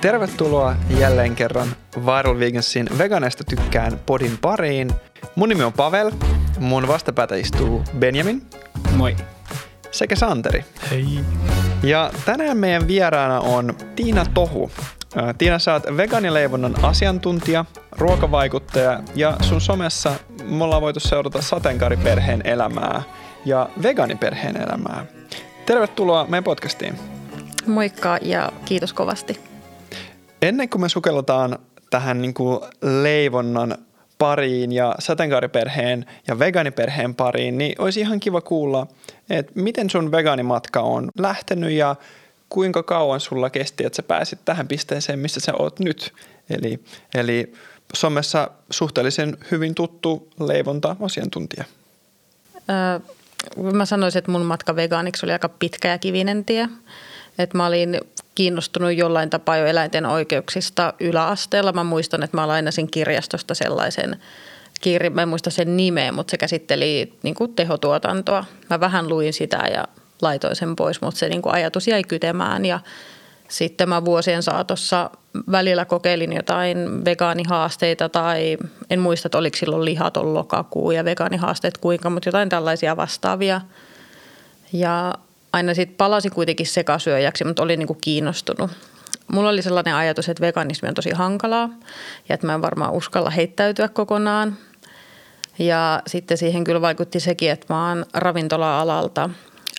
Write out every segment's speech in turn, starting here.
Tervetuloa jälleen kerran Viral Vegansin Veganeista tykkään podin pariin. Mun nimi on Pavel, mun vastapäätä istuu Benjamin. Moi. Sekä Santeri. Hei. Ja tänään meidän vieraana on Tiina Tohu. Tiina, sä oot vegaanileivonnan asiantuntija, ruokavaikuttaja ja sun somessa me ollaan voitu seurata sateenkaariperheen elämää ja vegaaniperheen elämää. Tervetuloa meidän podcastiin. Moikka ja kiitos kovasti. Ennen kuin me sukelletaan tähän niin kuin leivonnan pariin ja sateenkaariperheen ja vegaaniperheen pariin, niin olisi ihan kiva kuulla, että miten sun vegaanimatka on lähtenyt ja kuinka kauan sulla kesti, että sä pääsit tähän pisteeseen, missä sä oot nyt. Eli, eli somessa suhteellisen hyvin tuttu leivonta-asiantuntija. Öö, mä sanoisin, että mun matka vegaaniksi oli aika pitkä ja kivinen tie. Että mä olin kiinnostunut jollain tapaa jo eläinten oikeuksista yläasteella. Mä muistan, että mä lainasin kirjastosta sellaisen kirjan, mä en muista sen nimeä, mutta se käsitteli niin kuin tehotuotantoa. Mä vähän luin sitä ja laitoin sen pois, mutta se niin kuin ajatus jäi kytemään ja sitten mä vuosien saatossa välillä kokeilin jotain vegaanihaasteita tai en muista, että oliko silloin lihaton lokakuu ja vegaanihaasteet kuinka, mutta jotain tällaisia vastaavia. Ja aina sitten palasin kuitenkin sekasyöjäksi, mutta olin niinku kiinnostunut. Mulla oli sellainen ajatus, että veganismi on tosi hankalaa ja että mä en varmaan uskalla heittäytyä kokonaan. Ja sitten siihen kyllä vaikutti sekin, että mä oon ravintola-alalta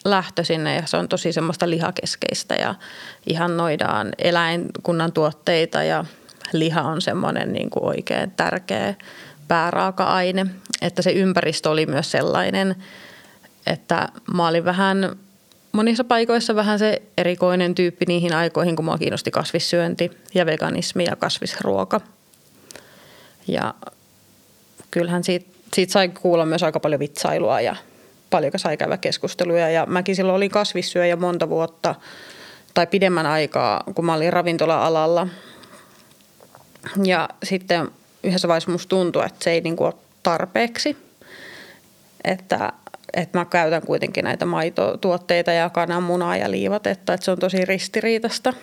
lähtöisin ja se on tosi semmoista lihakeskeistä ja ihannoidaan eläinkunnan tuotteita ja liha on semmoinen niin kuin oikein tärkeä pääraaka-aine. Että se ympäristö oli myös sellainen, että mä olin vähän monissa paikoissa vähän se erikoinen tyyppi niihin aikoihin, kun mua kiinnosti kasvissyönti ja veganismi ja kasvisruoka. Ja kyllähän siitä, siitä sai kuulla myös aika paljon vitsailua ja paljon sai käydä keskusteluja. Ja mäkin silloin olin kasvissyöjä monta vuotta tai pidemmän aikaa, kun mä olin ravintola-alalla. Ja sitten yhdessä vaiheessa musta tuntui, että se ei niin kuin ole tarpeeksi. Että että mä käytän kuitenkin näitä maitotuotteita ja kananmunaa ja liivatetta, että se on tosi ristiriitasta.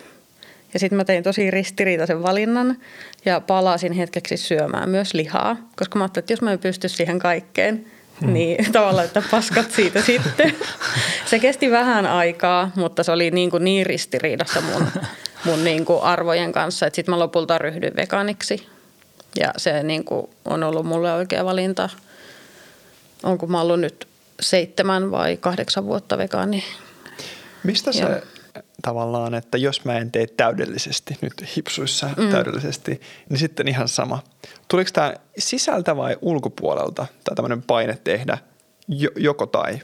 Ja sitten mä tein tosi ristiriitaisen valinnan ja palasin hetkeksi syömään myös lihaa, koska mä ajattelin, että jos mä en pysty siihen kaikkeen, hmm. niin tavallaan, että paskat siitä sitten. Se kesti vähän aikaa, mutta se oli niin, kuin niin ristiriidassa mun, mun niin kuin arvojen kanssa, että sitten mä lopulta ryhdyin vegaaniksi. Ja se niin kuin on ollut mulle oikea valinta. Onko mä ollut nyt seitsemän vai kahdeksan vuotta vegaani. Mistä se ja. tavallaan, että jos mä en tee täydellisesti, nyt hipsuissa mm. täydellisesti, niin sitten ihan sama. Tuliko tämä sisältä vai ulkopuolelta tämä tämmöinen paine tehdä joko tai?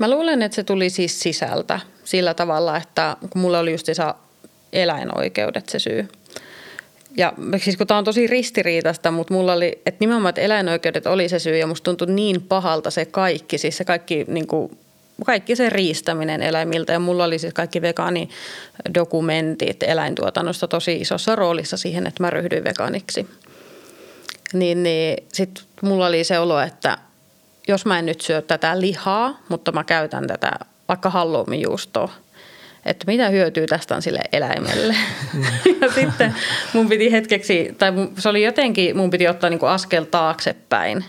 Mä luulen, että se tuli siis sisältä sillä tavalla, että kun mulla oli just eläinoikeudet se syy. Ja siis kun tämä on tosi ristiriitasta, mutta mulla oli, että nimenomaan että eläinoikeudet oli se syy ja musta tuntui niin pahalta se kaikki, siis se kaikki niin kuin, kaikki se riistäminen eläimiltä ja mulla oli siis kaikki vegaanidokumentit eläintuotannosta tosi isossa roolissa siihen, että mä ryhdyin vegaaniksi. Niin, niin sitten mulla oli se olo, että jos mä en nyt syö tätä lihaa, mutta mä käytän tätä vaikka halloumijuustoa – että mitä hyötyä tästä on sille eläimelle. Mm. ja sitten mun piti hetkeksi, tai se oli jotenkin, mun piti ottaa niin kuin askel taaksepäin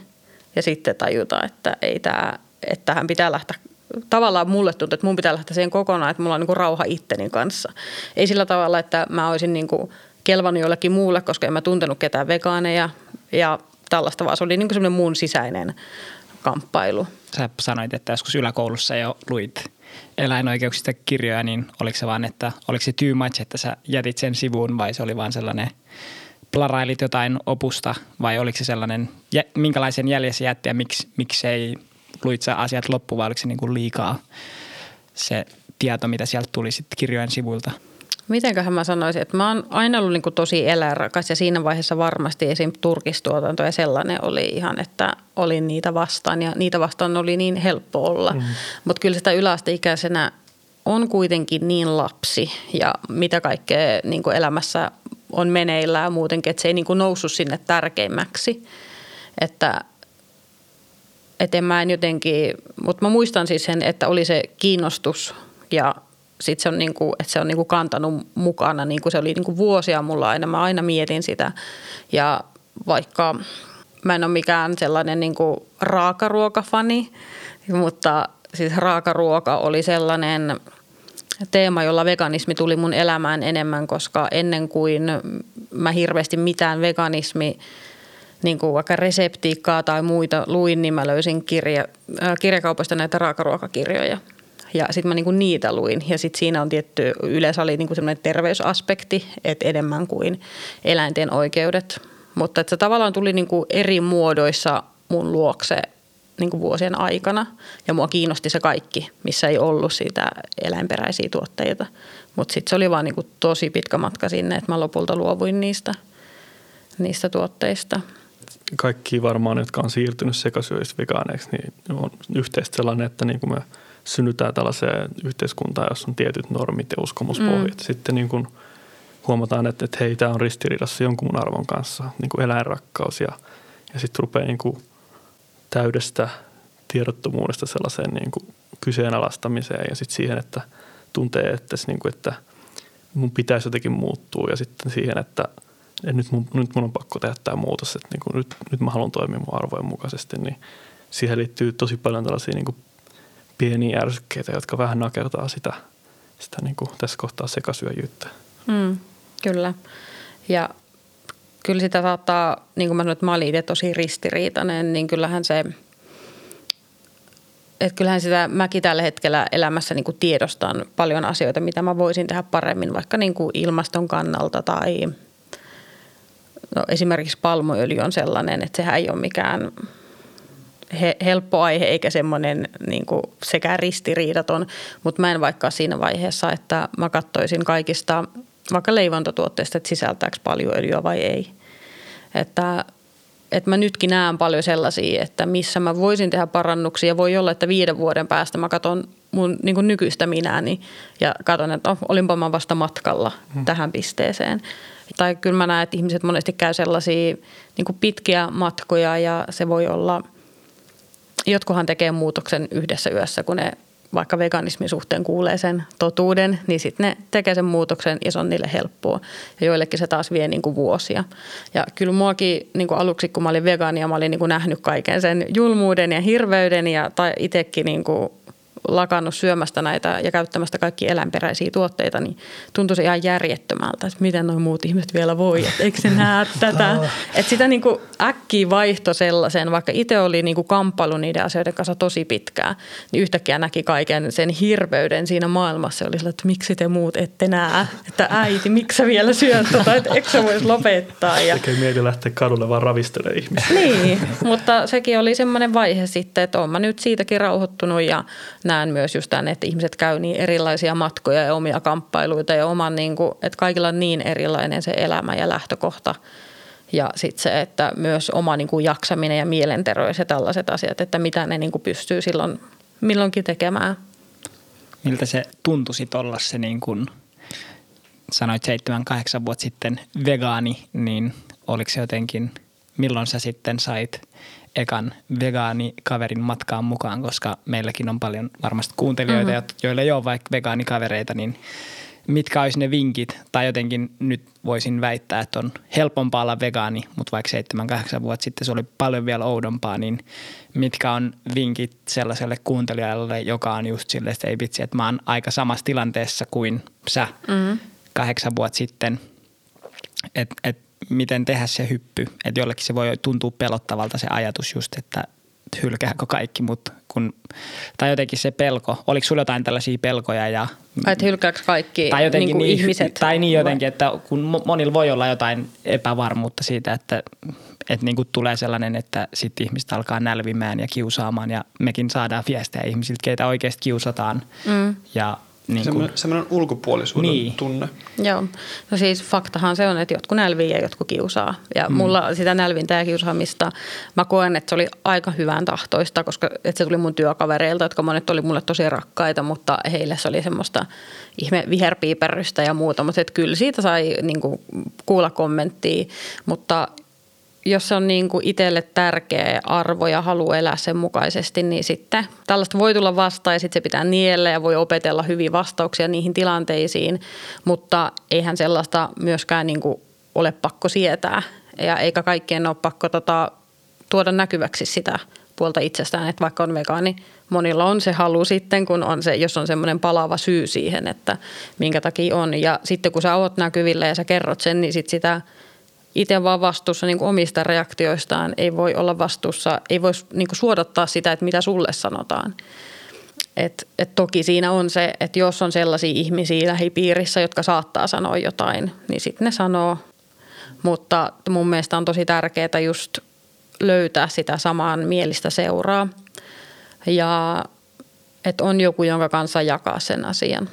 ja sitten tajuta, että ei tämä, että tähän pitää lähteä tavallaan mulle tuntuu, että mun pitää lähteä siihen kokonaan, että mulla on niin kuin rauha itteni kanssa. Ei sillä tavalla, että mä olisin niin kuin kelvannut jollekin muulle, koska en mä tuntenut ketään vegaaneja ja tällaista, vaan se oli niin kuin semmoinen muun sisäinen kamppailu. Sä sanoit, että joskus yläkoulussa jo luit eläinoikeuksista kirjoja, niin oliko se vaan, että oliko se too much, että sä jätit sen sivuun vai se oli vaan sellainen, plarailit jotain opusta vai oliko se sellainen, minkälaisen jäljen se jätti ja miksi, miksi ei luit sä asiat loppuun vai oliko se niin kuin liikaa se tieto, mitä sieltä tuli sitten kirjojen sivuilta? Mitenköhän mä sanoisin, että mä oon aina ollut niin kuin tosi eläinrakas ja siinä vaiheessa varmasti esim. turkistuotanto ja sellainen oli ihan, että olin niitä vastaan ja niitä vastaan oli niin helppo olla. Mm. Mutta kyllä sitä yläasteikäisenä on kuitenkin niin lapsi ja mitä kaikkea niin kuin elämässä on meneillään muutenkin, että se ei niin kuin noussut sinne tärkeimmäksi. Että että en mä en jotenkin, mutta mä muistan siis sen, että oli se kiinnostus ja sit se on, niin kuin, että se on niin kuin kantanut mukana, niin kuin se oli niin kuin vuosia mulla aina. Mä aina mietin sitä ja vaikka mä en ole mikään sellainen niin kuin raakaruokafani, mutta siis raakaruoka oli sellainen teema, jolla veganismi tuli mun elämään enemmän, koska ennen kuin mä hirveästi mitään veganismi niin kuin vaikka reseptiikkaa tai muita luin, niin mä löysin kirja, äh, kirjakaupasta näitä raakaruokakirjoja. Ja sitten mä niinku niitä luin. Ja sitten siinä on tietty, yleensä oli niinku semmoinen terveysaspekti, että enemmän kuin eläinten oikeudet. Mutta se tavallaan tuli niinku eri muodoissa mun luokse niinku vuosien aikana. Ja mua kiinnosti se kaikki, missä ei ollut siitä eläinperäisiä tuotteita. Mutta sitten se oli vaan niinku tosi pitkä matka sinne, että mä lopulta luovuin niistä, niistä tuotteista kaikki varmaan, jotka on siirtynyt sekasyöistä vegaaneiksi, niin on yhteistä sellainen, että niin kuin me synnytään tällaiseen yhteiskuntaan, jossa on tietyt normit ja uskomuspohjat. Mm. Sitten niin kuin huomataan, että, että hei, tämä on ristiriidassa jonkun mun arvon kanssa, niin kuin eläinrakkaus. Ja, ja sitten rupeaa niin kuin täydestä tiedottomuudesta sellaiseen niin kuin kyseenalaistamiseen ja sitten siihen, että tuntee, että, niin kuin, että mun pitäisi jotenkin muuttua ja sitten siihen, että – että nyt mun, nyt mun on pakko tehdä tämä muutos, että niin kuin nyt, nyt mä haluan toimia mun arvojen mukaisesti, niin siihen liittyy tosi paljon tällaisia niin kuin pieniä ärsykkeitä, jotka vähän nakertaa sitä, sitä niin kuin tässä kohtaa sekasyöjyyttä. Mm, kyllä. Ja kyllä sitä saattaa, niin kuin mä sanoin, että mä olin itse tosi ristiriitainen, niin kyllähän se, että kyllähän sitä mäkin tällä hetkellä elämässä niin kuin tiedostan paljon asioita, mitä mä voisin tehdä paremmin, vaikka niin kuin ilmaston kannalta tai – No, esimerkiksi palmuöljy on sellainen, että sehän ei ole mikään he, helppo aihe eikä semmoinen niin kuin sekä ristiriidaton, mutta mä en vaikka siinä vaiheessa, että mä katsoisin kaikista vaikka leivontatuotteista, että sisältääkö paljon öljyä vai ei. Että, että mä nytkin näen paljon sellaisia, että missä mä voisin tehdä parannuksia. Voi olla, että viiden vuoden päästä mä katson mun niin kuin nykyistä minäni ja katson, että oh, olinpa mä vasta matkalla hmm. tähän pisteeseen. Tai kyllä mä näen, että ihmiset monesti käy sellaisia niin kuin pitkiä matkoja ja se voi olla, jotkuhan tekee muutoksen yhdessä yössä, kun ne vaikka veganismin suhteen kuulee sen totuuden, niin sitten ne tekee sen muutoksen ja se on niille helppoa. Ja joillekin se taas vie niin kuin vuosia. Ja kyllä muakin niin kuin aluksi, kun mä olin vegaani ja mä olin niin kuin nähnyt kaiken sen julmuuden ja hirveyden ja itsekin niin kuin lakannut syömästä näitä ja käyttämästä kaikki eläinperäisiä tuotteita, niin tuntui se ihan järjettömältä, että miten nuo muut ihmiset vielä voi, että eikö se näe tätä. Että sitä niin kuin äkkiä vaihto sellaisen, vaikka itse oli niin kuin kamppailu niiden asioiden kanssa tosi pitkään, niin yhtäkkiä näki kaiken sen hirveyden siinä maailmassa. Oli sillä, että miksi te muut ette näe, että äiti, miksi sä vielä syöt tota, että eikö sä voisi lopettaa. Ja... Eikä mieti lähteä kadulle vaan ravistelemaan ihmisiä. Niin, mutta sekin oli semmoinen vaihe sitten, että olen mä nyt siitäkin rauhoittunut ja näen myös just tämän, että ihmiset käy niin erilaisia matkoja ja omia kamppailuita ja oman, niin kuin, että kaikilla on niin erilainen se elämä ja lähtökohta. Ja sitten se, että myös oma niin kuin jaksaminen ja mielenterveys ja tällaiset asiat, että mitä ne niin kuin pystyy silloin milloinkin tekemään. Miltä se tuntuisi olla se niin kuin sanoit seitsemän, kahdeksan vuotta sitten vegaani, niin oliko se jotenkin, milloin sä sitten sait ekan vegaanikaverin matkaan mukaan, koska meilläkin on paljon varmasti kuuntelijoita, mm-hmm. joilla ei ole vaikka vegaanikavereita, niin mitkä olisi ne vinkit, tai jotenkin nyt voisin väittää, että on helpompaa olla vegaani, mutta vaikka 7-8 vuotta sitten se oli paljon vielä oudompaa, niin mitkä on vinkit sellaiselle kuuntelijalle, joka on just silleen, että ei vitsi, että mä oon aika samassa tilanteessa kuin sä mm-hmm. kahdeksan vuotta sitten, että et miten tehdä se hyppy. Että jollekin se voi tuntua pelottavalta se ajatus just, että hylkääkö kaikki, mutta kun, tai jotenkin se pelko. Oliko sulla jotain tällaisia pelkoja? Ja, tai että hylkääkö kaikki tai jotenkin niin niin, ihmiset? Tai niin jotenkin, että kun monilla voi olla jotain epävarmuutta siitä, että, että niin kuin tulee sellainen, että sitten ihmiset alkaa nälvimään ja kiusaamaan ja mekin saadaan viestejä ihmisiltä, keitä oikeasti kiusataan. Mm. Ja niin kuin, semmoinen ulkopuolisuuden niin. tunne. Joo. No siis faktahan se on, että jotkut nälvii ja jotkut kiusaa. Ja mm. mulla sitä nälvintä ja kiusaamista, mä koen, että se oli aika hyvän tahtoista, koska että se tuli mun työkavereilta, jotka monet oli mulle tosi rakkaita, mutta heille se oli semmoista ihme viherpiiperrystä ja muuta. Mutta että kyllä siitä sai niin kuin, kuulla kommenttia, mutta jos se on niin kuin itselle tärkeä arvo ja halu elää sen mukaisesti, niin sitten tällaista voi tulla vastaan ja sitten se pitää niellä ja voi opetella hyviä vastauksia niihin tilanteisiin, mutta eihän sellaista myöskään niin kuin ole pakko sietää ja eikä kaikkien ole pakko tota, tuoda näkyväksi sitä puolta itsestään, että vaikka on vegaani, monilla on se halu sitten, kun on se, jos on semmoinen palava syy siihen, että minkä takia on. Ja sitten kun sä oot näkyvillä ja sä kerrot sen, niin sit sitä itse vaan vastuussa niin omista reaktioistaan, ei voi olla vastuussa, ei voi niin suodattaa sitä, että mitä sulle sanotaan. Et, et toki siinä on se, että jos on sellaisia ihmisiä lähipiirissä, jotka saattaa sanoa jotain, niin sitten ne sanoo. Mutta mun mielestä on tosi tärkeää just löytää sitä samaan mielistä seuraa ja että on joku, jonka kanssa jakaa sen asian.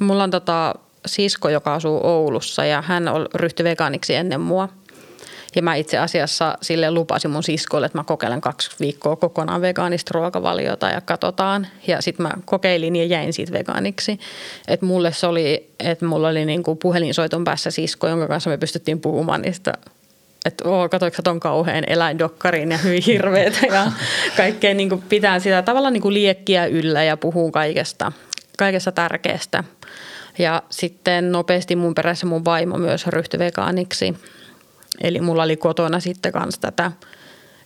Mulla on tota sisko, joka asuu Oulussa ja hän ryhtyi vegaaniksi ennen mua. Ja mä itse asiassa sille lupasin mun siskolle, että mä kokeilen kaksi viikkoa kokonaan vegaanista ruokavaliota ja katsotaan. Ja sitten mä kokeilin ja jäin siitä vegaaniksi. Että mulle se oli, että mulla oli niinku puhelinsoiton päässä sisko, jonka kanssa me pystyttiin puhumaan niistä että oo, katoiko ton kauhean eläindokkarin ja hyvin hirveetä ja kaikkea niin pitää sitä tavallaan niin liekkiä yllä ja puhuu kaikesta, kaikesta tärkeästä. Ja sitten nopeasti mun perässä mun vaimo myös ryhtyi vegaaniksi. Eli mulla oli kotona sitten kanssa tätä.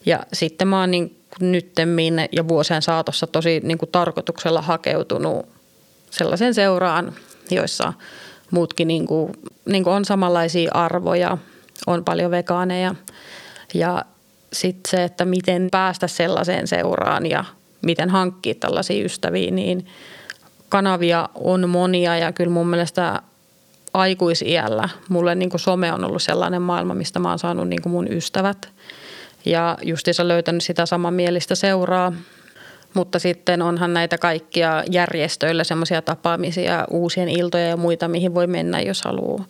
Ja sitten mä oon niin nyttemmin ja vuosien saatossa tosi niin kuin tarkoituksella hakeutunut sellaisen seuraan, joissa muutkin niin kuin, niin kuin on samanlaisia arvoja – on paljon vegaaneja. Ja sitten se, että miten päästä sellaiseen seuraan ja miten hankkia tällaisia ystäviä, niin kanavia on monia ja kyllä mun mielestä aikuisiällä mulle niin kuin some on ollut sellainen maailma, mistä mä oon saanut niin kuin mun ystävät. Ja justiinsa löytänyt sitä samanmielistä seuraa. Mutta sitten onhan näitä kaikkia järjestöillä semmoisia tapaamisia, uusien iltoja ja muita, mihin voi mennä, jos haluaa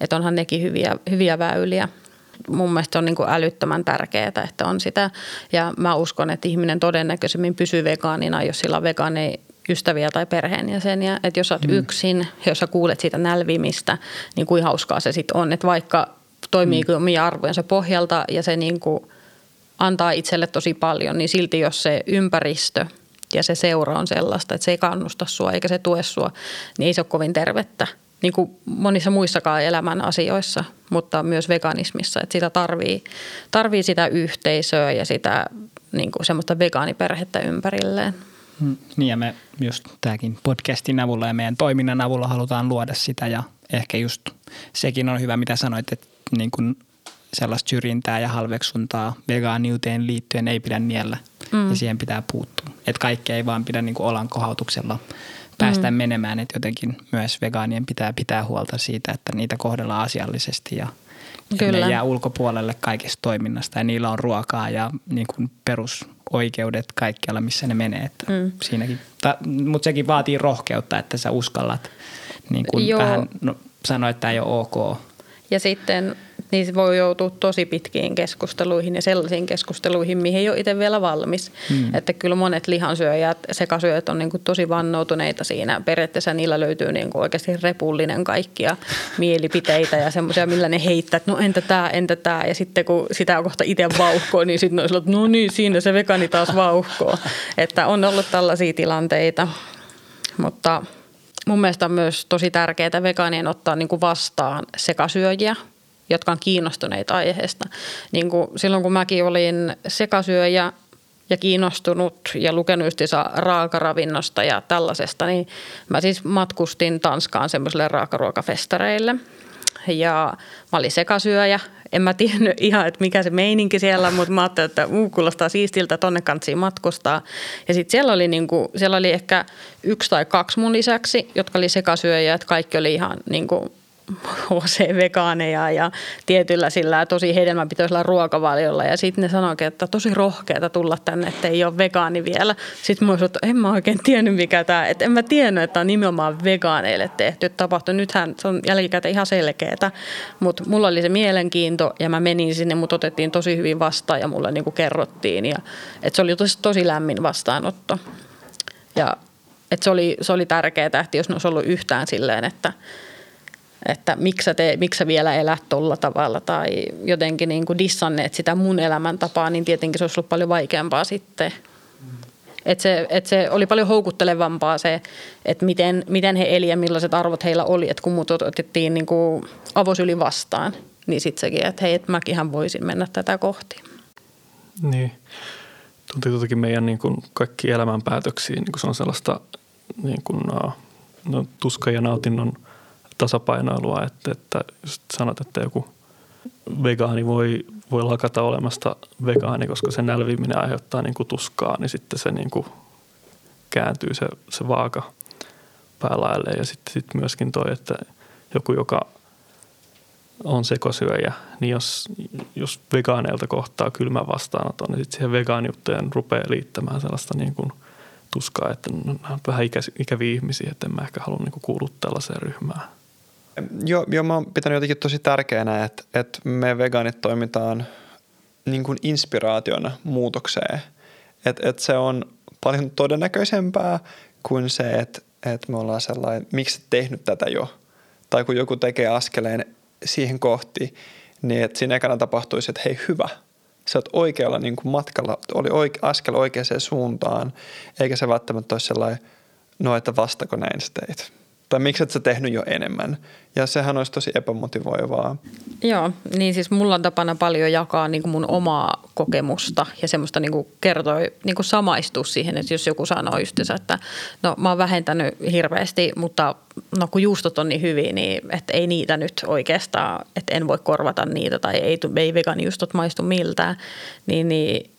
että onhan nekin hyviä, hyviä väyliä. Mun mielestä on niin kuin älyttömän tärkeää, että on sitä. Ja mä uskon, että ihminen todennäköisemmin pysyy vegaanina, jos sillä on vegaani ystäviä tai perheenjäseniä. Että jos sä oot mm. yksin, jos sä kuulet siitä nälvimistä, niin kuin hauskaa se sitten on. Että vaikka toimii mm. omia arvojensa pohjalta ja se niin kuin antaa itselle tosi paljon, niin silti jos se ympäristö ja se seura on sellaista, että se ei kannusta sua eikä se tue sua, niin ei se ole kovin tervettä niin kuin monissa muissakaan elämän asioissa, mutta myös veganismissa, että sitä tarvii, tarvii sitä yhteisöä ja sitä niin kuin semmoista vegaaniperhettä ympärilleen. Niin ja me just tämäkin podcastin avulla ja meidän toiminnan avulla halutaan luoda sitä ja ehkä just sekin on hyvä, mitä sanoit, että niin kuin sellaista syrjintää ja halveksuntaa vegaaniuteen liittyen ei pidä niellä mm. ja siihen pitää puuttua. Että kaikkea ei vaan pidä niin kuin olan kohautuksella päästä mm. menemään, että jotenkin myös vegaanien pitää pitää huolta siitä, että niitä kohdellaan asiallisesti ja Kyllä. ne jää ulkopuolelle kaikesta toiminnasta ja niillä on ruokaa ja niin kuin perusoikeudet kaikkialla, missä ne menee. Että mm. siinäkin, ta, mutta sekin vaatii rohkeutta, että sä uskallat niin kuin vähän no, sanoa, että tämä ei ole ok. Ja sitten niin se voi joutua tosi pitkiin keskusteluihin ja sellaisiin keskusteluihin, mihin ei ole itse vielä valmis. Hmm. Että kyllä monet lihansyöjät, sekasyöjät on niin kuin tosi vannoutuneita siinä. Periaatteessa niillä löytyy niin kuin oikeasti repullinen kaikkia mielipiteitä ja semmoisia, millä ne heittää, että no entä tämä, entä tämä. Ja sitten kun sitä on kohta itse vauhkoa, niin sitten on että no niin, siinä se vegani taas vauhkoo. Että on ollut tällaisia tilanteita, mutta mun mielestä on myös tosi tärkeää vegaanien ottaa niin kuin vastaan sekasyöjiä – jotka on kiinnostuneita aiheesta. Niin kuin silloin kun mäkin olin sekasyöjä ja kiinnostunut ja lukenut justiinsa raakaravinnosta ja tällaisesta, niin mä siis matkustin Tanskaan semmoiselle raakaruokafestareille. Ja mä olin sekasyöjä. En mä tiennyt ihan, että mikä se meininki siellä, mutta mä ajattelin, että uu, kuulostaa siistiltä, tonne kantsiin matkustaa. Ja sitten siellä oli, niinku, siellä oli ehkä yksi tai kaksi mun lisäksi, jotka oli sekasyöjä, että kaikki oli ihan niinku HC-vegaaneja ja tietyllä sillä tosi hedelmäpitoisella ruokavaliolla. Ja sitten ne sanoikin, että tosi rohkeata tulla tänne, että ei ole vegaani vielä. Sitten mä että en mä oikein tiennyt mikä tämä, että en mä tiennyt, että on nimenomaan vegaaneille tehty tapahtu. Nythän se on jälkikäteen ihan selkeää, mutta mulla oli se mielenkiinto ja mä menin sinne, mut otettiin tosi hyvin vastaan ja mulle niinku kerrottiin. Ja, että se oli tosi, tosi lämmin vastaanotto. Ja että se oli, se oli tärkeää, että jos ne olisi ollut yhtään silleen, että – että miksi sä, te, miksi sä vielä elät tolla tavalla tai jotenkin niin kuin dissanneet sitä mun elämäntapaa, niin tietenkin se olisi ollut paljon vaikeampaa sitten. Et se, et se oli paljon houkuttelevampaa se, että miten, miten he eli ja millaiset arvot heillä oli, että kun mut otettiin niin kuin avosyli vastaan, niin sitten sekin, että hei, että mäkin voisin mennä tätä kohti. Niin. Tuntuu jotenkin meidän niin kuin kaikki elämänpäätöksiä, niin kuin se on sellaista niin kuin, no, tuska ja nautinnon tasapainoilua, että, että sanot, että joku vegaani voi, voi lakata olemasta vegaani, koska sen nälviminen aiheuttaa niin kuin tuskaa, niin sitten se niin kuin kääntyy se, se vaaka päälaille. Ja sitten sit myöskin toi, että joku, joka on sekosyöjä, niin jos, jos vegaaneilta kohtaa kylmä vastaanoton, niin sitten siihen vegaaniuttojen rupeaa liittämään sellaista niin kuin tuskaa, että nämä on vähän ikä, ikäviä ihmisiä, että en mä ehkä halua niin kuin kuulua tällaiseen ryhmään. Joo, jo, mä oon pitänyt jotenkin tosi tärkeänä, että, että me vegaanit toimitaan niin kuin inspiraationa muutokseen. Että, että se on paljon todennäköisempää kuin se, että, että me ollaan sellainen, miksi et tehnyt tätä jo? Tai kun joku tekee askeleen siihen kohti, niin että siinä ekana tapahtuisi, että hei hyvä, sä oot oikealla niin kuin matkalla, oli oike, askel oikeaan suuntaan, eikä se välttämättä ole sellainen, no että vastako näin sä teit tai miksi et sä tehnyt jo enemmän. Ja sehän olisi tosi epämotivoivaa. Joo, niin siis mulla on tapana paljon jakaa niin kuin mun omaa kokemusta ja semmoista niin kuin kertoi, niin kuin samaistua siihen, että jos joku sanoo just, että no mä oon vähentänyt hirveästi, mutta no kun juustot on niin hyviä, niin että ei niitä nyt oikeastaan, että en voi korvata niitä tai ei, ei vegaanijuustot maistu miltään, niin, niin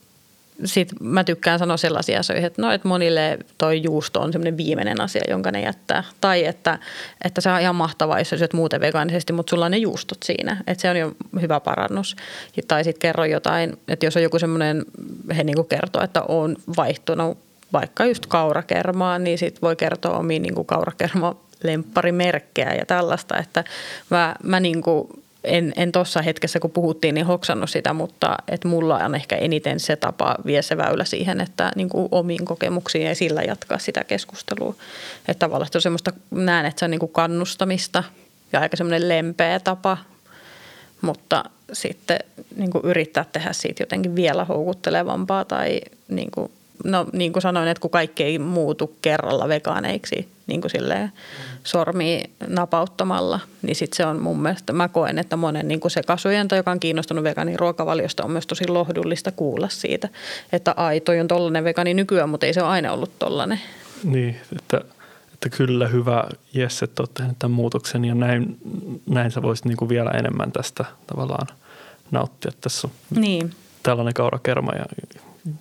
sit mä tykkään sanoa sellaisia asioita, että, no, että monille toi juusto on semmoinen viimeinen asia, jonka ne jättää. Tai että, että se on ihan mahtavaa, jos syöt muuten vegaanisesti, mutta sulla on ne juustot siinä. Että se on jo hyvä parannus. Tai sitten kerro jotain, että jos on joku semmoinen, he niin kertoo, että on vaihtunut vaikka just kaurakermaa, niin sitten voi kertoa omiin niin kaurakerma lempparimerkkejä ja tällaista, että mä, mä niin kuin en, en tuossa hetkessä, kun puhuttiin, niin hoksannut sitä, mutta että mulla on ehkä eniten se tapa vie se väylä siihen, että niin kuin omiin kokemuksiin ja sillä jatkaa sitä keskustelua. Että tavallaan se on semmoista, näen, että se on niin kuin kannustamista ja aika semmoinen lempeä tapa, mutta sitten niin kuin yrittää tehdä siitä jotenkin vielä houkuttelevampaa tai niin kuin no niin kuin sanoin, että kun kaikki ei muutu kerralla vegaaneiksi niin kuin silleen sormi napauttamalla, niin sitten se on mun mielestä, mä koen, että monen niin kuin se kasvojenta, joka on kiinnostunut vegaaniruokavaliosta, on myös tosi lohdullista kuulla siitä, että ai toi on tollainen vegaani nykyään, mutta ei se ole aina ollut tollainen. Niin, että, että kyllä hyvä Jesse, että olet tehnyt tämän muutoksen ja näin, näin sä voisit niin kuin vielä enemmän tästä tavallaan nauttia. Tässä on niin. tällainen kaurakerma,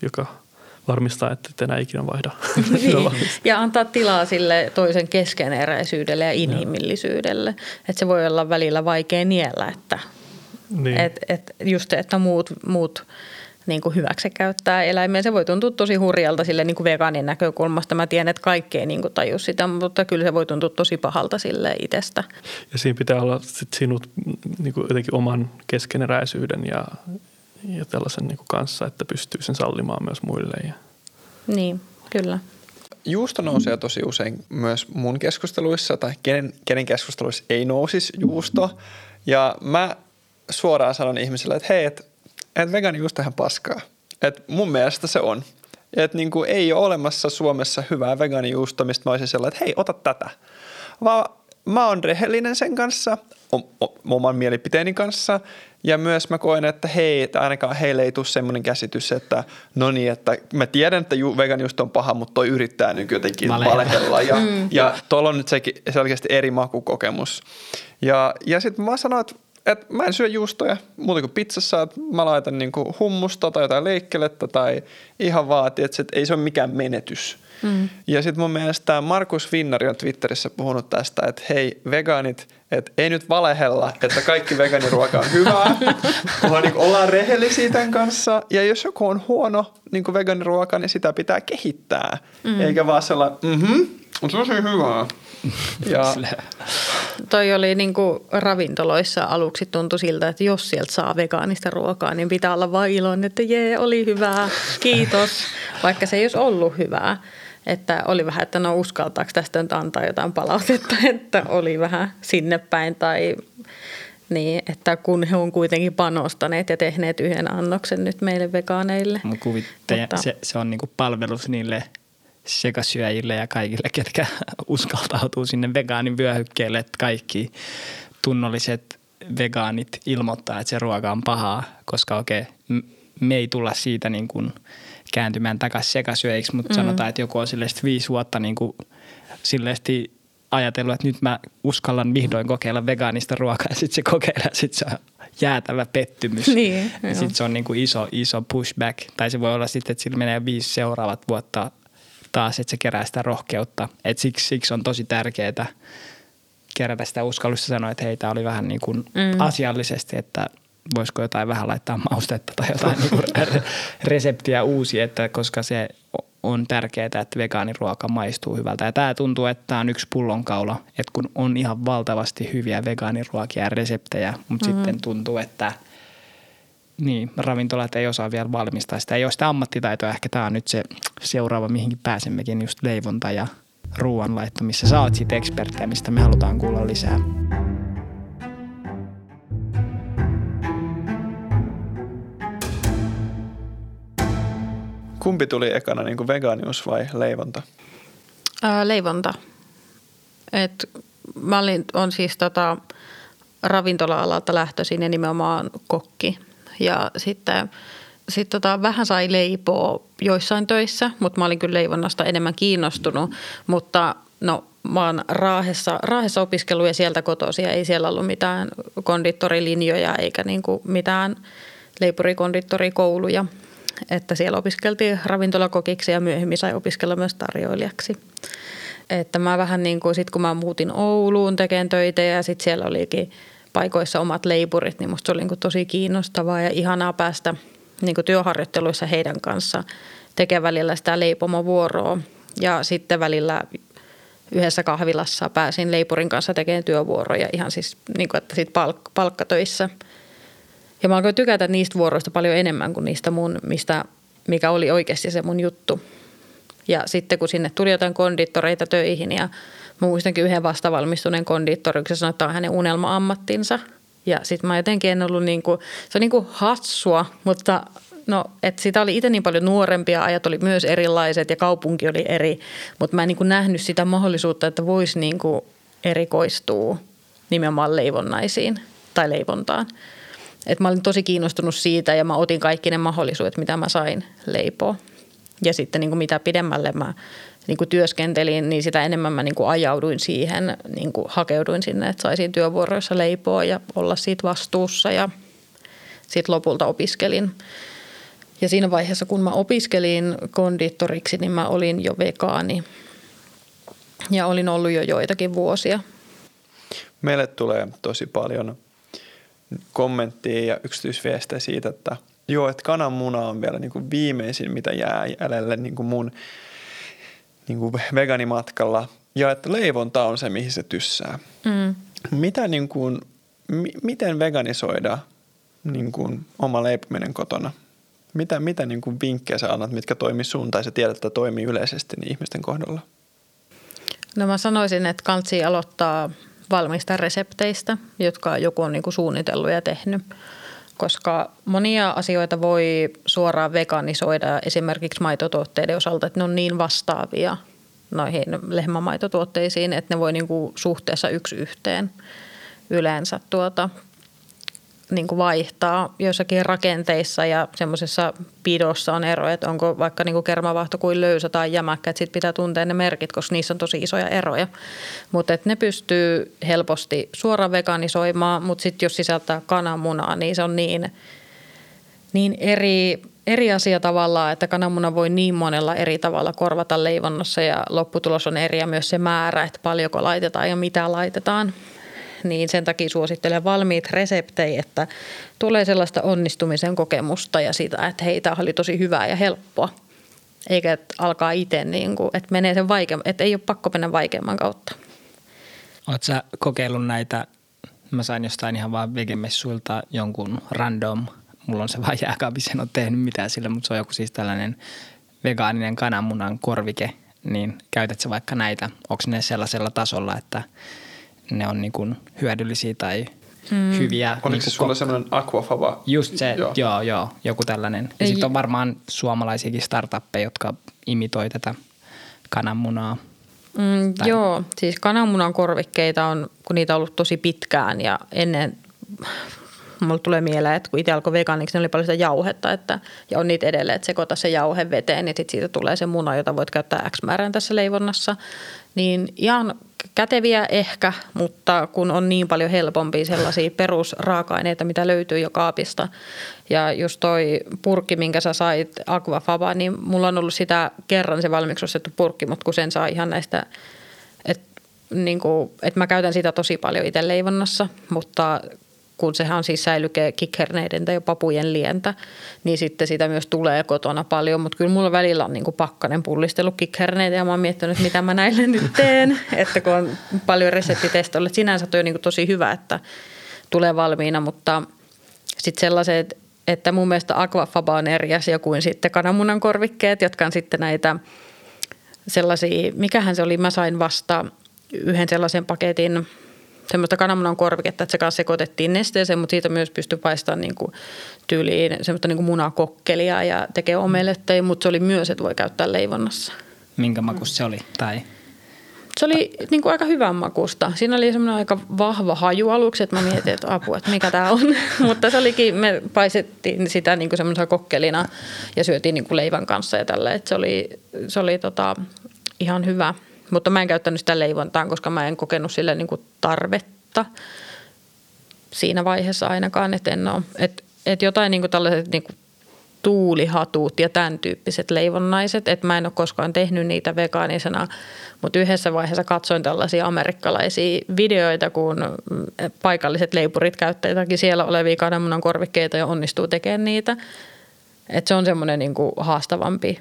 joka – varmistaa, että et enää ikinä vaihda. niin. Ja antaa tilaa sille toisen keskeneräisyydelle ja inhimillisyydelle. Että se voi olla välillä vaikea niellä, että niin. et, et just että muut, muut niin kuin hyväksi käyttää eläimiä. Se voi tuntua tosi hurjalta sille niin kuin vegaanin näkökulmasta. Mä tiedän, että kaikki ei niin kuin taju sitä, mutta kyllä se voi tuntua tosi pahalta sille itsestä. Ja siinä pitää olla sit sinut niin kuin jotenkin oman keskeneräisyyden ja, ja tällaisen niin kuin kanssa, että pystyy sen sallimaan myös muille. Ja. Niin, kyllä. Juusto nousee tosi usein myös mun keskusteluissa, tai kenen, kenen keskusteluissa ei nousisi juusto. Ja mä suoraan sanon ihmisille, että hei, että et vegaani juusto ihan paskaa. Et mun mielestä se on. Että niin kuin ei ole olemassa Suomessa hyvää vegaanijuustoa, mistä mä olisin sellainen, että hei, ota tätä. Vaan mä oon rehellinen sen kanssa, oman mielipiteeni kanssa. Ja myös mä koen, että hei, että ainakaan heille ei tule semmoinen käsitys, että no niin, että mä tiedän, että vegan just on paha, mutta toi yrittää nyt jotenkin valehella. Ja, mm. ja tuolla on nyt sekin selkeästi eri makukokemus. Ja, ja sitten mä sanoin, että että mä en syö juustoja muuta kuin pizzassa, että mä laitan niinku hummusta tai jotain leikkelettä tai ihan vaan, että ei se ole mikään menetys. Mm. Ja sitten mun mielestä Markus Vinnari on Twitterissä puhunut tästä, että hei vegaanit, että ei nyt valehella, että kaikki vegaaniruoka on hyvää, vaan niin ollaan rehellisiä tämän kanssa. Ja jos joku on huono niin vegaaniruoka, niin sitä pitää kehittää, mm. eikä vaan sellainen, mhm, on tosi hyvää. Ja. Toi oli niin kuin ravintoloissa aluksi tuntui siltä, että jos sieltä saa vegaanista ruokaa, niin pitää olla vain iloinen, että jee, oli hyvää, kiitos, vaikka se ei olisi ollut hyvää. Että oli vähän, että no uskaltaako tästä nyt antaa jotain palautetta, että oli vähän sinne päin tai niin, että kun he on kuitenkin panostaneet ja tehneet yhden annoksen nyt meille vegaaneille. Mutta, se, se on niinku palvelus niille sekasyöjille ja kaikille, ketkä uskaltautuu sinne vegaanin vyöhykkeelle, että kaikki tunnolliset vegaanit ilmoittaa, että se ruoka on pahaa, koska okei, okay, me ei tulla siitä niin kuin kääntymään takaisin sekasyöjiksi, mutta mm. sanotaan, että joku on silleesti viisi vuotta niin kuin silleesti ajatellut, että nyt mä uskallan vihdoin kokeilla vegaanista ruokaa ja sitten se kokeilee sitten se on jäätävä pettymys. Niin, sitten se on niin kuin iso, iso pushback. Tai se voi olla sitten, että sillä menee viisi seuraavat vuotta taas, että se kerää sitä rohkeutta. Et siksi, siksi on tosi tärkeää kerätä sitä uskallusta sanoa, että hei, tämä oli vähän niin kuin mm. asiallisesti, että voisiko jotain vähän laittaa maustetta tai jotain niin reseptiä uusi, että koska se on tärkeää, että vegaaniruoka maistuu hyvältä. Ja tämä tuntuu, että tämä on yksi pullonkaula, että kun on ihan valtavasti hyviä vegaaniruokia ja reseptejä, mutta mm-hmm. sitten tuntuu, että niin, ravintolat ei osaa vielä valmistaa sitä. Ei ole sitä ammattitaitoa, ehkä tämä on nyt se seuraava, mihinkin pääsemmekin, just leivonta ja ruoanlaitto, missä sä oot siitä eksperttejä, mistä me halutaan kuulla lisää. Kumpi tuli ekana, niin kuin vegaanius vai leivonta? Ää, leivonta. Et mä olin, on siis tota, ravintola-alalta lähtöisin ja nimenomaan kokki. Ja sitten sit tota, vähän sai leipoa joissain töissä, mutta mä olin kyllä leivonnasta enemmän kiinnostunut. Mutta no mä oon Raahessa, Raahessa opiskellut ja sieltä kotoisin ei siellä ollut mitään kondittorilinjoja eikä niinku mitään leipurikonditorikouluja että siellä opiskeltiin ravintolakokiksi ja myöhemmin sai opiskella myös tarjoilijaksi. Että mä vähän niin kuin sit kun mä muutin Ouluun tekemään töitä ja sitten siellä olikin paikoissa omat leipurit, niin musta se oli niin kuin tosi kiinnostavaa ja ihanaa päästä niin kuin työharjoitteluissa heidän kanssa tekemään välillä sitä leipomovuoroa. Ja sitten välillä yhdessä kahvilassa pääsin leipurin kanssa tekemään työvuoroja ihan siis niin kuin, että sit palk- palkkatöissä – ja mä alkoin tykätä niistä vuoroista paljon enemmän kuin niistä mun, mistä, mikä oli oikeasti se mun juttu. Ja sitten kun sinne tuli jotain kondittoreita töihin ja mä muistankin yhden vastavalmistuneen kondittorin, kun se sanoi, että on hänen unelma-ammattinsa. Ja sitten mä jotenkin en ollut niin kuin, se on niin kuin hassua, mutta no, että sitä oli itse niin paljon nuorempia, ajat oli myös erilaiset ja kaupunki oli eri, mutta mä en niin kuin nähnyt sitä mahdollisuutta, että voisi niin kuin erikoistua nimenomaan leivonnaisiin tai leivontaan. Et mä olin tosi kiinnostunut siitä ja mä otin kaikki ne mahdollisuudet, mitä mä sain leipoa. Ja sitten niin kuin mitä pidemmälle mä niin kuin työskentelin, niin sitä enemmän mä niin kuin ajauduin siihen, niin kuin hakeuduin sinne, että saisin työvuoroissa leipoa ja olla siitä vastuussa ja sitten lopulta opiskelin. Ja siinä vaiheessa, kun mä opiskelin kondittoriksi, niin mä olin jo vegaani ja olin ollut jo joitakin vuosia. Meille tulee tosi paljon kommenttia ja yksityisviestejä siitä, että joo, että kananmuna on vielä niin kuin viimeisin, mitä jää jäljelle niin kuin mun niin kuin veganimatkalla. Ja että leivonta on se, mihin se tyssää. Mm. Mitä niin kuin, mi, miten veganisoida niin kuin oma leipominen kotona? Mitä, mitä niin kuin vinkkejä sä annat, mitkä toimii sun tai sä tiedät, että toimii yleisesti niin ihmisten kohdalla? No mä sanoisin, että kansi aloittaa valmista resepteistä, jotka joku on niin kuin suunnitellut ja tehnyt. Koska monia asioita voi suoraan veganisoida esimerkiksi maitotuotteiden osalta, että ne on niin vastaavia noihin lehmämaitotuotteisiin, että ne voi niin kuin suhteessa yksi yhteen yleensä tuota, niin kuin vaihtaa. Joissakin rakenteissa ja semmoisessa pidossa on ero, että onko vaikka niin kuin kermavahto kuin löysä tai jämäkkä, että sitten pitää tuntea ne merkit, koska niissä on tosi isoja eroja. Mutta ne pystyy helposti suoraan veganisoimaan, mutta sitten jos sisältää kananmunaa, niin se on niin, niin eri, eri asia tavallaan, että kananmuna voi niin monella eri tavalla korvata leivonnassa ja lopputulos on eri ja myös se määrä, että paljonko laitetaan ja mitä laitetaan niin sen takia suosittelen valmiit reseptejä, että tulee sellaista onnistumisen kokemusta ja sitä, että hei, tämä oli tosi hyvää ja helppoa. Eikä että alkaa itse, niin kuin, että menee sen vaikeamman, että ei ole pakko mennä vaikeamman kautta. Oletko sä kokeillut näitä, mä sain jostain ihan vaan vegemessuilta jonkun random, mulla on se vaan jääkaapissa, en ole tehnyt mitään sille, mutta se on joku siis tällainen vegaaninen kananmunan korvike, niin käytät sä vaikka näitä? Onko ne sellaisella tasolla, että ne on niin kuin hyödyllisiä tai mm. hyviä? Oliko niin se sulla semmoinen aquafaba? Just se, joo. joo, joo joku tällainen. Ja sitten on varmaan suomalaisiakin startuppeja, jotka imitoi tätä kananmunaa. Mm, joo, siis kananmunan korvikkeita on, kun niitä on ollut tosi pitkään ja ennen mulle tulee mieleen, että kun itse alkoi vegaaniksi, niin oli paljon sitä jauhetta, että, ja on niitä edelleen, että sekoita se jauhe veteen, niin sit siitä tulee se muna, jota voit käyttää X määrän tässä leivonnassa. Niin ihan käteviä ehkä, mutta kun on niin paljon helpompia sellaisia perusraaka-aineita, mitä löytyy jo kaapista. Ja just toi purkki, minkä sä sait Aquafaba, niin mulla on ollut sitä kerran se valmiiksi ostettu purkki, mutta kun sen saa ihan näistä, että niin että mä käytän sitä tosi paljon itse leivonnassa, mutta kun sehän on siis säilykee kikherneiden tai papujen lientä, niin sitten sitä myös tulee kotona paljon. Mutta kyllä mulla välillä on niin kuin pakkanen pullistellut kikherneitä ja mä oon miettinyt, mitä mä näille nyt teen. että kun on paljon reseptitestolle, sinänsä toi on niin kuin tosi hyvä, että tulee valmiina, mutta sitten sellaiset, että mun mielestä aquafaba on eri asia kuin sitten kananmunan korvikkeet, jotka on sitten näitä sellaisia, mikähän se oli, mä sain vasta yhden sellaisen paketin – semmoista kananmunan korviketta, että se kanssa sekoitettiin nesteeseen, mutta siitä myös pystyi paistamaan niin kuin tyyliin semmoista niin kuin munakokkelia ja tekee omeletteja, mutta se oli myös, että voi käyttää leivonnassa. Minkä makus se oli? Tai se oli niin kuin aika hyvän makusta. Siinä oli semmoinen aika vahva haju aluksi, että mä mietin, että apua, että mikä tämä on. Mutta se olikin, me paisettiin sitä niin kuin semmoisena kokkelina ja syötiin niin kuin leivän kanssa ja tällä. Että se oli, se oli tota, ihan hyvä. Mutta mä en käyttänyt sitä leivontaan, koska mä en kokenut sille niin kuin tarvetta siinä vaiheessa ainakaan, että en ole. Et, et jotain niin kuin tällaiset niin kuin tuulihatut ja tämän tyyppiset leivonnaiset, että mä en ole koskaan tehnyt niitä vegaanisena, mutta yhdessä vaiheessa katsoin tällaisia amerikkalaisia videoita, kun paikalliset leipurit käyttävät jotakin siellä olevia kananmunan korvikkeita ja onnistuu tekemään niitä. että se on semmoinen niin haastavampi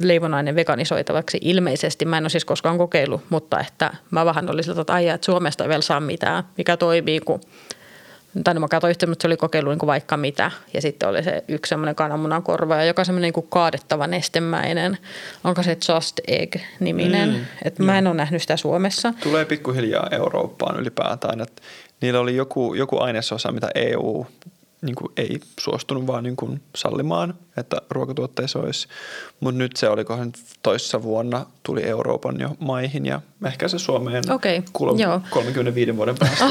leivonainen veganisoitavaksi ilmeisesti. Mä en ole siis koskaan kokeillut, mutta että mä vähän olisin että aijaa, että Suomesta ei vielä saa mitään, mikä toimii, kun tai no mä katsoin yhtä, mutta se oli kokeilu niin kuin vaikka mitä. Ja sitten oli se yksi semmoinen kananmunan korva, joka on semmoinen niin kaadettava nestemäinen. Onko se Just Egg-niminen? Mm, että mä en ole nähnyt sitä Suomessa. Tulee pikkuhiljaa Eurooppaan ylipäätään. Että niillä oli joku, joku ainesosa, mitä EU niin kuin ei suostunut vaan niin kuin sallimaan, että ruokatuotteissa olisi. Mutta nyt se olikohan toissa vuonna tuli Euroopan jo maihin ja ehkä se Suomeen okay, kuule- joo. 35 vuoden päästä.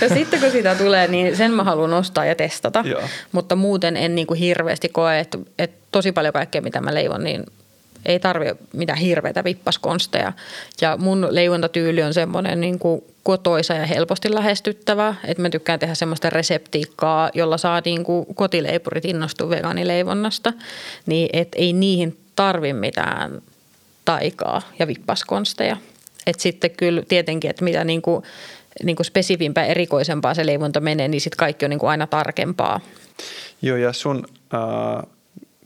ja sitten kun sitä tulee, niin sen mä haluan ostaa ja testata. Joo. Mutta muuten en niin kuin hirveästi koe, että, että tosi paljon kaikkea mitä mä leivon, niin ei tarvi mitään hirveitä vippaskonsteja. Ja mun leivontatyyli on semmoinen niin kuin kotoisa ja helposti lähestyttävä. Että mä tykkään tehdä semmoista reseptiikkaa, jolla saa niin kuin kotileipurit innostua vegaanileivonnasta. Niin et ei niihin tarvi mitään taikaa ja vippaskonsteja. Et sitten kyllä tietenkin, että mitä niin kuin, niin kuin spesifimpää, erikoisempaa se leivonta menee, niin sitten kaikki on niin kuin aina tarkempaa. Joo, ja sun äh,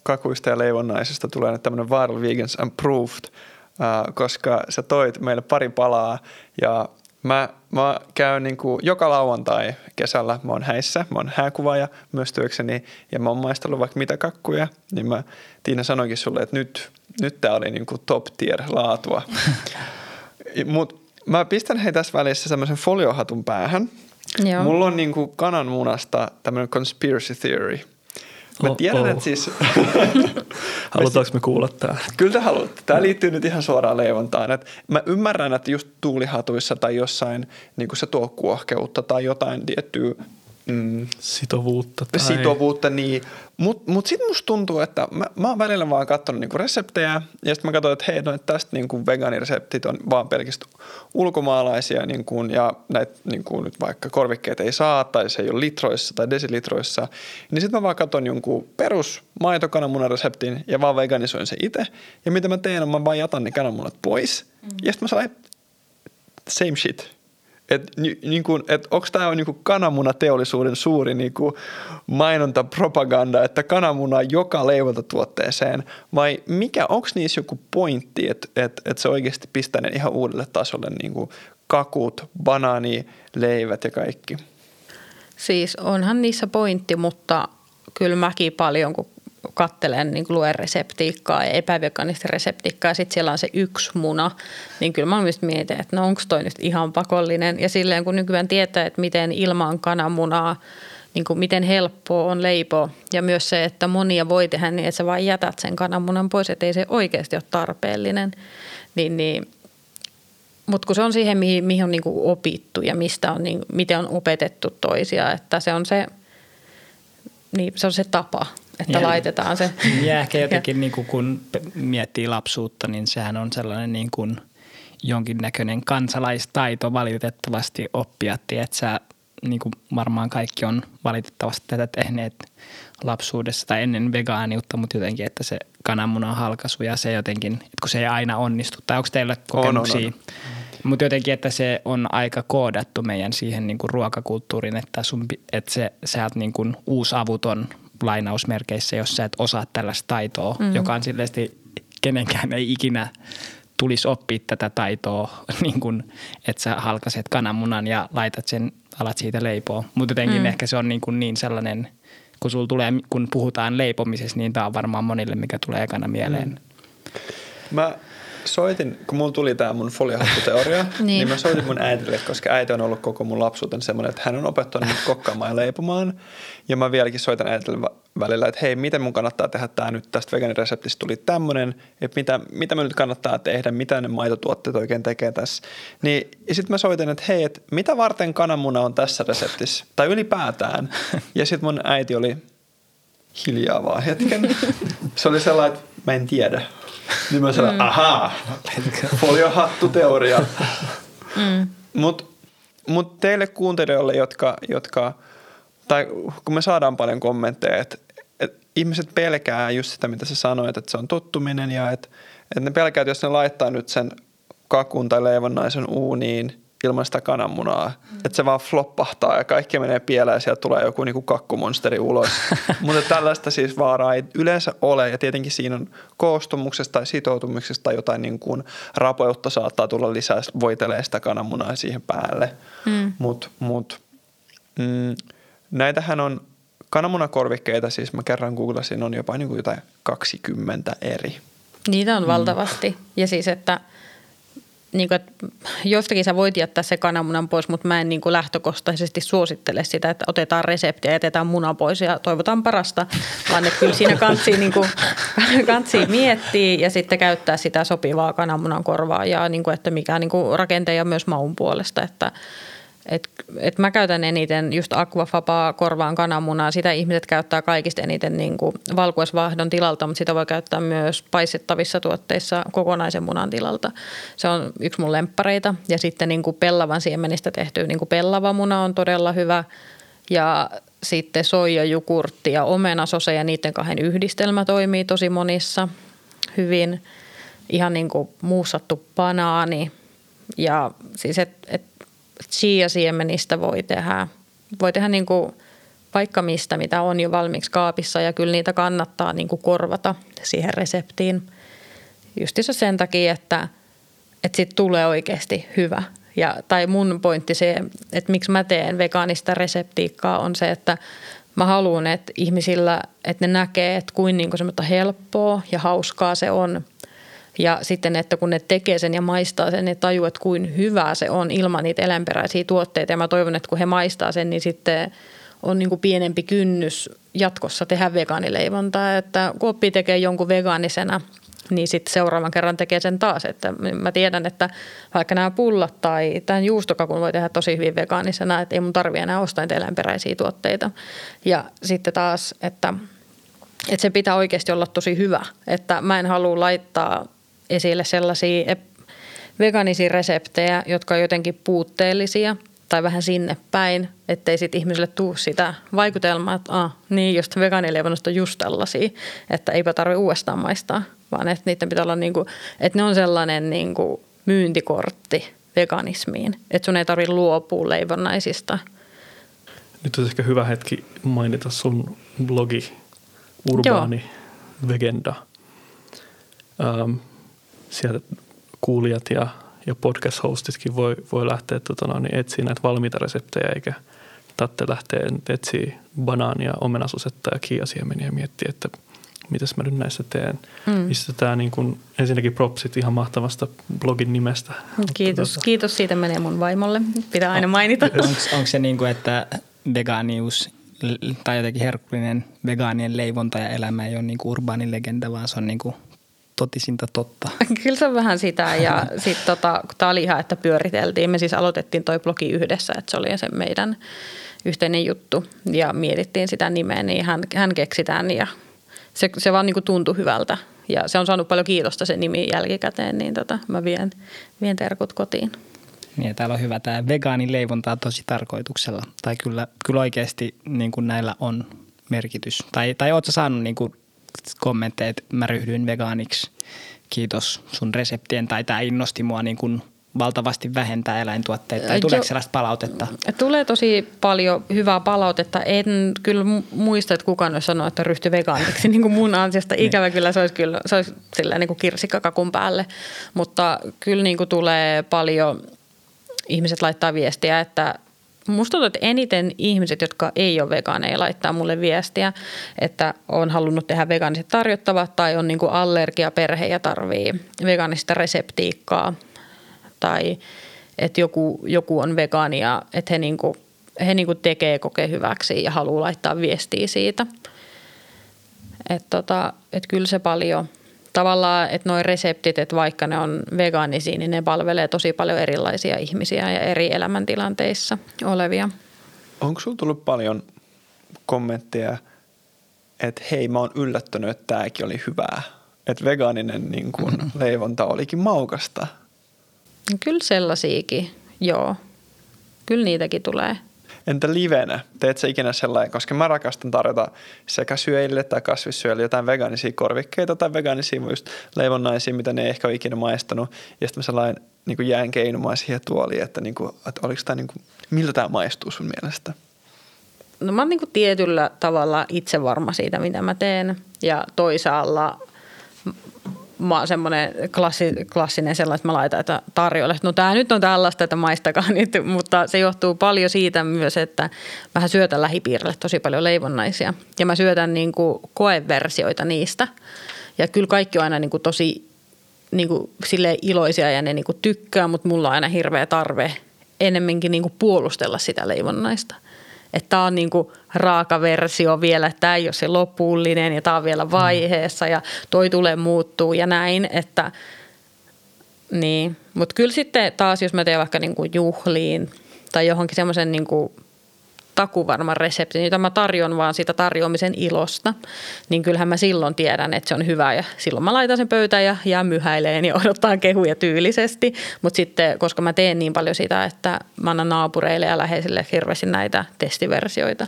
kakuista ja leivonnaisista tulee nyt tämmöinen Viral Vegans Approved, äh, koska sä toit meille pari palaa ja Mä, mä käyn niin kuin joka lauantai kesällä, mä oon häissä, mä oon hääkuvaaja myös työkseni ja mä oon maistellut vaikka mitä kakkuja, niin mä Tiina sanoinkin sulle, että nyt, nyt tää oli niin kuin top tier laatua. Mut mä pistän hei tässä välissä semmoisen foliohatun päähän. Joo. Mulla on niin kuin kananmunasta tämmöinen conspiracy theory – Mä oh, tiedän, oh. että siis... Halutaanko me kuulla tämä? Kyllä te haluatte. Tämä liittyy nyt ihan suoraan leivontaan. Et mä ymmärrän, että just tuulihatuissa tai jossain niin se tuo kuohkeutta tai jotain tiettyä Mm. Sitovuutta. Tai... Sitovuutta, niin. Mutta mut sitten musta tuntuu, että mä, mä oon välillä vaan katsonut niinku reseptejä ja sitten mä katsoin, että hei, no, että tästä niinku vegaanireseptit on vaan pelkästään ulkomaalaisia niinku, ja näitä niinku, nyt vaikka korvikkeet ei saa tai se ei ole litroissa tai desilitroissa. Niin sitten mä vaan katson jonkun perus maitokananmunan reseptin ja vaan veganisoin se itse. Ja mitä mä teen, on mä vaan jätän ne kananmunat pois mm. ja sitten mä saan same shit että niin et onko tämä niin kananmunateollisuuden suuri niin kuin mainonta, propaganda, että kananmuna joka leivontatuotteeseen vai mikä, onko niissä joku pointti, että et, et se oikeasti pistää ne ihan uudelle tasolle niin kuin kakut, banaani, leivät ja kaikki? Siis onhan niissä pointti, mutta kyllä mäkin paljon, kun kattelen, niin luen reseptiikkaa ja epäveganista reseptiikkaa ja sitten siellä on se yksi muna, niin kyllä mä myös mietin, että no onko toi nyt ihan pakollinen. Ja silleen kun nykyään tietää, että miten ilman kananmunaa, niin kuin miten helppoa on leipoa ja myös se, että monia voi tehdä niin, että sä vain jätät sen kananmunan pois, että ei se oikeasti ole tarpeellinen, niin, niin mutta kun se on siihen, mihin, mihin on niin kuin opittu ja mistä on, niin, miten on opetettu toisia, että se on se, niin se on se tapa, että ja, laitetaan se. Ja ehkä jotenkin niin kuin kun miettii lapsuutta, niin sehän on sellainen niin kuin jonkinnäköinen kansalaistaito valitettavasti oppia. Että sä, niin kuin varmaan kaikki on valitettavasti tätä tehneet lapsuudessa tai ennen vegaaniutta, mutta jotenkin, että se kananmunan halkaisu ja se jotenkin, että kun se ei aina onnistu. Tai onko teillä kokemuksia? On, on, on. Mutta jotenkin, että se on aika koodattu meidän siihen niin kuin ruokakulttuuriin, että, sun, että se, sä oot niin kuin uusavuton lainausmerkeissä, jos sä et osaa tällaista taitoa, mm. joka on silleesti kenenkään ei ikinä tulisi oppia tätä taitoa, niin kuin, että sä halkaset kananmunan ja laitat sen, alat siitä leipoa. Mutta jotenkin mm. ehkä se on niin, kuin niin sellainen, kun, sul tulee, kun puhutaan leipomisesta, niin tämä on varmaan monille, mikä tulee ekana mieleen. Mm. Mä soitin, kun mulla tuli tämä mun foliohattuteoria, niin. niin mä soitin mun äitille, koska äiti on ollut koko mun lapsuuten semmoinen, että hän on opettanut mut kokkaamaan ja leipomaan. Ja mä vieläkin soitan äitille välillä, että hei, miten mun kannattaa tehdä tämä nyt, tästä veganireseptistä tuli tämmöinen, että mitä, mitä me nyt kannattaa tehdä, mitä ne maitotuotteet oikein tekee tässä. Niin, ja sitten mä soitin, että hei, että mitä varten kananmuna on tässä reseptissä, tai ylipäätään. Ja sitten mun äiti oli hiljaa vaan hetken. Se oli sellainen, että mä en tiedä. Niin mä sanoin, mm. ahaa, foliohattuteoria. mm. Mutta mut teille kuuntelijoille, jotka, jotka, tai kun me saadaan paljon kommentteja, että et ihmiset pelkää just sitä, mitä sä sanoit, että se on tottuminen ja että et ne pelkää, että jos ne laittaa nyt sen kakun tai leivonnaisen uuniin – ilman sitä kananmunaa. Mm. Että se vaan floppahtaa ja kaikki menee pieleen ja sieltä tulee joku niinku kakkumonsteri ulos. Mutta tällaista siis vaaraa ei yleensä ole ja tietenkin siinä on koostumuksesta tai sitoutumisesta tai jotain niin kuin rapeutta saattaa tulla lisää, voitelee sitä kananmunaa siihen päälle. Mm. Mutta mut, mm, näitähän on kananmunakorvikkeita, siis mä kerran googlasin, on jopa niin kuin jotain 20 eri. Niitä on mm. valtavasti. Ja siis, että – niin kuin, että jostakin sä voit jättää se kananmunan pois, mutta mä en niin kuin lähtökohtaisesti suosittele sitä, että otetaan reseptiä ja jätetään muna pois ja toivotaan parasta, vaan että kyllä siinä kantsii, niin kuin, kantsii miettiä ja sitten käyttää sitä sopivaa kananmunan korvaa ja niin kuin, että mikä niin kuin rakenteen ja myös maun puolesta, että – et, et mä käytän eniten just aquafabaa korvaan kananmunaa. Sitä ihmiset käyttää kaikista eniten niin kuin valkuaisvahdon tilalta, mutta sitä voi käyttää myös paistettavissa tuotteissa kokonaisen munan tilalta. Se on yksi mun lemppareita. Ja sitten niin kuin pellavan siemenistä tehty niin kuin pellava muna on todella hyvä. Ja sitten soijajukurtti ja omenasose ja niiden kahden yhdistelmä toimii tosi monissa hyvin. Ihan niin kuin muussattu banaani. Ja siis et, et chia-siemenistä voi tehdä, voi tehdä niin kuin vaikka mistä, mitä on jo valmiiksi kaapissa ja kyllä niitä kannattaa niin kuin korvata siihen reseptiin. Justissa sen takia, että, että siitä tulee oikeasti hyvä. Ja, tai mun pointti se, että miksi mä teen vegaanista reseptiikkaa on se, että mä haluan, että ihmisillä, että ne näkee, että kuin, niin kuin helppoa ja hauskaa se on – ja sitten, että kun ne tekee sen ja maistaa sen, ne tajuu, että kuin hyvää se on ilman niitä eläinperäisiä tuotteita. Ja mä toivon, että kun he maistaa sen, niin sitten on niin kuin pienempi kynnys jatkossa tehdä vegaanileivontaa. Että kun oppii tekee jonkun vegaanisena, niin sitten seuraavan kerran tekee sen taas. Että mä tiedän, että vaikka nämä pullat tai tämän juustokakun voi tehdä tosi hyvin vegaanisena, että ei mun tarvi enää ostaa eläinperäisiä tuotteita. Ja sitten taas, että, että se pitää oikeasti olla tosi hyvä. Että mä en halua laittaa esille sellaisia veganisia reseptejä, jotka on jotenkin puutteellisia tai vähän sinne päin, ettei sitten ihmisille tuu sitä vaikutelmaa, että ah, niin just vegaanileivonnasta on just tällaisia, että eipä tarvitse uudestaan maistaa, vaan että niiden pitää olla niinku, että ne on sellainen niinku myyntikortti veganismiin, että sun ei tarvitse luopua leivonnaisista. Nyt on ehkä hyvä hetki mainita sun blogi Urbaani Joo. Vegenda. Um, sieltä kuulijat ja, ja podcast-hostitkin voi, voi lähteä tota, no, niin etsiä näitä valmiita reseptejä, eikä tarvitse lähteä etsiä banaania, omenasosetta ja kiiasiemeniä ja miettiä, että mitäs mä nyt näissä teen. Mm. Missä tämä niin kuin, ensinnäkin propsit ihan mahtavasta blogin nimestä. Kiitos, tota. kiitos siitä menee mun vaimolle. Pitää aina mainita. Onko se niin kuin, että vegaanius tai jotenkin herkullinen vegaanien leivonta ja elämä ei ole niin kuin urbaani legenda, vaan se on niin kuin totisinta totta. Kyllä se on vähän sitä ja sitten tota, kun tämä oli ihan, että pyöriteltiin. Me siis aloitettiin toi blogi yhdessä, että se oli se meidän yhteinen juttu ja mietittiin sitä nimeä, niin hän, hän keksi tämän ja se, se vaan niin kuin tuntui hyvältä. Ja se on saanut paljon kiitosta se nimi jälkikäteen, niin tota, mä vien, vien terkut kotiin. Niin ja täällä on hyvä tämä vegaanileivonta tosi tarkoituksella. Tai kyllä, kyllä oikeasti niin kuin näillä on merkitys. Tai, tai ootko saanut niin kuin kommentteja, että mä ryhdyin vegaaniksi, kiitos sun reseptien, tai tämä innosti mua niin kuin valtavasti vähentää eläintuotteita, tai tuleeko sellaista palautetta? Tulee tosi paljon hyvää palautetta. En kyllä muista, että kukaan olisi sanonut, että ryhtyi vegaaniksi niin kuin mun ansiosta. Niin. Ikävä kyllä se olisi, kyllä, se olisi sillä niin kuin kirsikkakakun päälle, mutta kyllä niin kuin tulee paljon, ihmiset laittaa viestiä, että Musta tuntuu, että eniten ihmiset, jotka ei ole vegaaneja, laittaa mulle viestiä, että on halunnut tehdä vegaaniset tarjottavat tai on niin allergiaperhe ja tarvii vegaanista reseptiikkaa tai että joku, joku on vegaani ja että he, niin kuin, he niin kuin tekee kokee hyväksi ja haluaa laittaa viestiä siitä. Että tota, et kyllä se paljon – tavallaan, että nuo reseptit, että vaikka ne on vegaanisia, niin ne palvelee tosi paljon erilaisia ihmisiä ja eri elämäntilanteissa olevia. Onko sinulla tullut paljon kommentteja, että hei mä oon yllättynyt, että tämäkin oli hyvää. Että vegaaninen niin kun, mm-hmm. leivonta olikin maukasta. Kyllä sellaisiakin, joo. Kyllä niitäkin tulee. Entä livenä? Teet sä ikinä sellainen, koska mä rakastan tarjota sekä syöjille tai kasvissyöjille jotain vegaanisia korvikkeita tai vegaanisia just leivonnaisia, mitä ne ei ehkä ole ikinä maistanut. Ja sitten mä sellainen niin kuin jään keinumaan siihen tuoliin, että, niin kuin, että oliko tämä, niin kuin, miltä tämä maistuu sun mielestä? No mä oon niin kuin tietyllä tavalla itse varma siitä, mitä mä teen. Ja toisaalla mä semmoinen klassi, klassinen sellainen, että mä laitan että tarjolle. No tämä nyt on tällaista, että maistakaa nyt, mutta se johtuu paljon siitä myös, että mä syötän lähipiirille tosi paljon leivonnaisia. Ja mä syötän niin kuin koeversioita niistä. Ja kyllä kaikki on aina niin kuin tosi niin kuin iloisia ja ne niin kuin tykkää, mutta mulla on aina hirveä tarve enemmänkin niin kuin puolustella sitä leivonnaista että tämä on niin kuin raaka versio vielä, että tämä ei ole se lopullinen ja tämä on vielä vaiheessa ja toi tulee muuttuu ja näin, että niin. Mutta kyllä sitten taas, jos mä teen vaikka niin kuin juhliin tai johonkin semmoisen niin kuin takuvarman reseptin, jota mä tarjon vaan siitä tarjoamisen ilosta, niin kyllähän mä silloin tiedän, että se on hyvä ja silloin mä laitan sen pöytään ja jää myhäileen ja odottaa kehuja tyylisesti. Mutta sitten, koska mä teen niin paljon sitä, että mä annan naapureille ja läheisille hirveästi näitä testiversioita,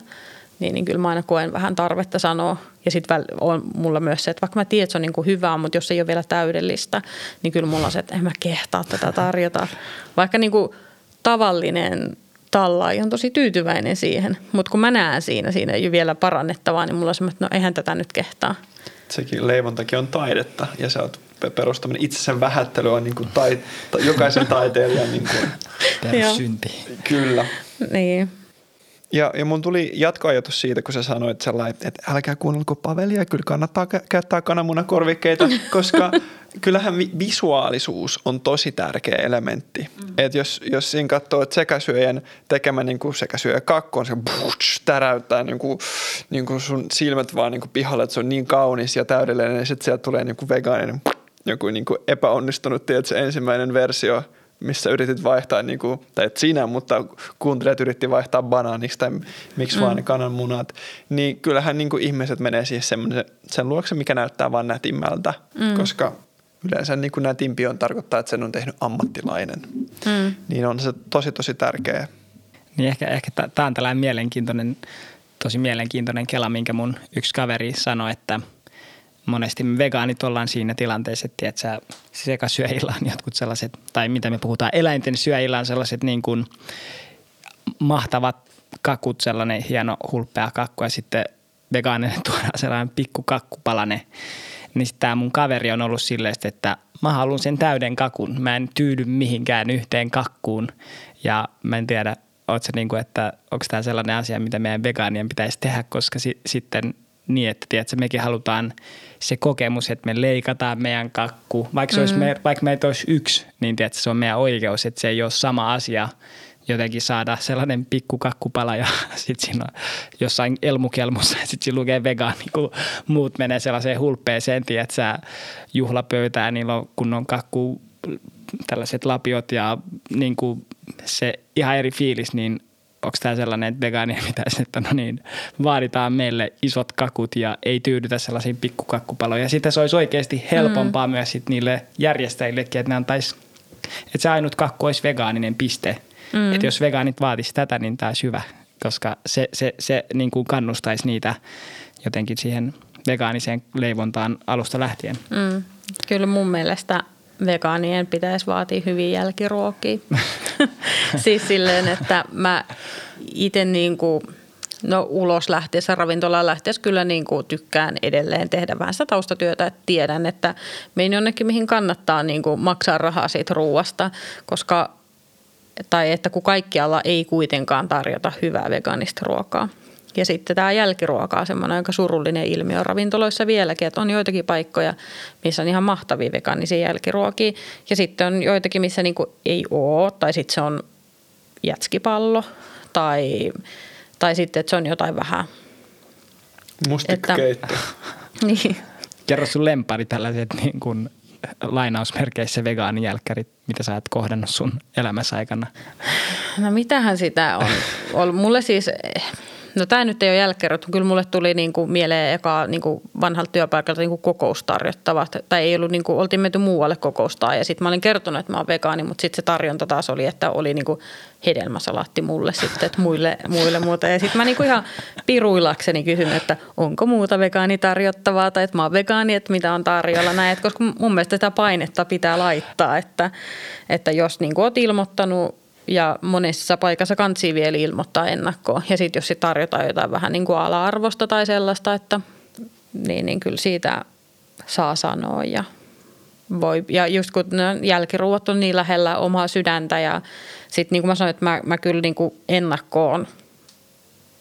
niin, niin kyllä mä aina koen vähän tarvetta sanoa. Ja sitten on mulla myös se, että vaikka mä tiedän, että se on niin kuin hyvää, mutta jos se ei ole vielä täydellistä, niin kyllä mulla on se, että en mä kehtaa tätä tarjota. Vaikka niin kuin tavallinen tallaaja on tosi tyytyväinen siihen. Mutta kun mä näen siinä, siinä ei vielä parannettavaa, niin mulla on semmoinen, että no eihän tätä nyt kehtaa. Sekin leivontakin on taidetta ja se on perustaminen itsensä vähättely on niin kuin tai, jokaisen taiteilijan niin kuin. Perussynti. Kyllä. Niin. Ja, ja mun tuli jatkoajatus siitä, kun sä sanoit sellainen, että älkää kuunnelko Pavelia, kyllä kannattaa käyttää kananmunakorvikkeita, koska kyllähän visuaalisuus on tosi tärkeä elementti. Mm. Et jos, jos siinä katsoo, että sekasyöjän tekemä niin kuin sekasyöjä kakku on se butch, täräyttää niin kuin, niin kuin sun silmät vaan niin kuin pihalle, että se on niin kaunis ja täydellinen, ja sitten sieltä tulee niin kuin vegaaninen joku niin kuin epäonnistunut, tiedätkö, ensimmäinen versio – missä yritit vaihtaa, niin kuin, tai et sinä, mutta kuuntelijat yritti vaihtaa banaaniksi tai miksi mm. vaan kananmunat, niin kyllähän niin kuin ihmiset menee siihen sen, sen luokse, mikä näyttää vaan nätimmältä, mm. koska yleensä niin kuin nätimpi on tarkoittaa, että sen on tehnyt ammattilainen. Mm. Niin on se tosi tosi tärkeä. Niin ehkä, ehkä tämä on tällainen mielenkiintoinen, tosi mielenkiintoinen kela, minkä mun yksi kaveri sanoi, että – monesti me vegaanit ollaan siinä tilanteessa, että tiedätkö, sekasyöjillä on jotkut sellaiset, tai mitä me puhutaan, eläinten syöjillä on sellaiset niin kuin mahtavat kakut, sellainen hieno hulppea kakku ja sitten vegaaninen tuodaan sellainen pikku kakkupalane. Niin tämä mun kaveri on ollut silleen, että mä haluan sen täyden kakun. Mä en tyydy mihinkään yhteen kakkuun ja mä en tiedä, se niin kuin, että onko tämä sellainen asia, mitä meidän vegaanien pitäisi tehdä, koska si- sitten niin, että tiedätkö, mekin halutaan se kokemus, että me leikataan meidän kakku. Vaikka, se mm. olisi me, vaikka meitä olisi yksi, niin tiedätkö, se on meidän oikeus, että se ei ole sama asia jotenkin saada sellainen pikku kakkupala ja sitten siinä on jossain elmukelmussa ja sitten siinä lukee vegaani, kun muut menee sellaiseen hulppeeseen, tiedätkö, juhlapöytään, niillä on kunnon kakku tällaiset lapiot ja niin kuin se ihan eri fiilis, niin onko tämä sellainen, että vegaania pitäisi, että no niin, vaaditaan meille isot kakut ja ei tyydytä sellaisiin pikkukakkupaloihin. Ja sitten se olisi oikeasti helpompaa mm. myös sit niille järjestäjillekin, että ne antaisi, että se ainut kakku olisi vegaaninen piste. Mm. Että jos vegaanit vaatisi tätä, niin tämä olisi hyvä, koska se, se, se niin kuin kannustaisi niitä jotenkin siihen vegaaniseen leivontaan alusta lähtien. Mm. Kyllä mun mielestä vegaanien pitäisi vaatia hyviä jälkiruokia. siis silleen, että mä itse niin kuin, no ulos lähtiessä, ravintolaan lähtiessä kyllä niin kuin tykkään edelleen tehdä vähän sitä taustatyötä, että tiedän, että menin jonnekin, mihin kannattaa niin kuin maksaa rahaa siitä ruuasta, koska tai että kun kaikkialla ei kuitenkaan tarjota hyvää vegaanista ruokaa. Ja sitten tämä jälkiruoka on semmoinen aika surullinen ilmiö ravintoloissa vieläkin, että on joitakin paikkoja, missä on ihan mahtavia vegaanisia jälkiruokia. Ja sitten on joitakin, missä niinku ei ole, tai sitten se on jätskipallo, tai, tai sitten, että se on jotain vähän... Mustikkakeitto. niin. Kerro sun lempari tällaiset niin kuin lainausmerkeissä vegaanijälkkärit, mitä sä et kohdannut sun elämässä aikana? No mitähän sitä on? Mulle siis No tämä nyt ei ole jälkeen, Kyllä mulle tuli niin kuin mieleen eka niin kuin vanhalta työpaikalta niin kuin kokoustarjottava. Tai ei ollut, niin kuin, oltiin menty muualle kokoustaa ja sitten mä olin kertonut, että mä oon vegaani, mutta sitten se tarjonta taas oli, että oli niin kuin hedelmäsalaatti mulle sitten, että muille, muille muuta. Ja sitten mä niin kuin ihan piruilakseni kysyn, että onko muuta vegaani tarjottavaa tai että mä oon vegaani, että mitä on tarjolla näin. Että koska mun mielestä sitä painetta pitää laittaa, että, että jos niin kuin oot ilmoittanut ja monessa paikassa kansi vielä ilmoittaa ennakkoon. Ja sitten jos sit tarjotaan jotain vähän niin kuin ala-arvosta tai sellaista, että niin, niin kyllä siitä saa sanoa ja voi. Ja just kun jälkiruuat on niin lähellä omaa sydäntä ja sitten niin kuin mä sanoin, että mä, mä kyllä niin kuin ennakkoon,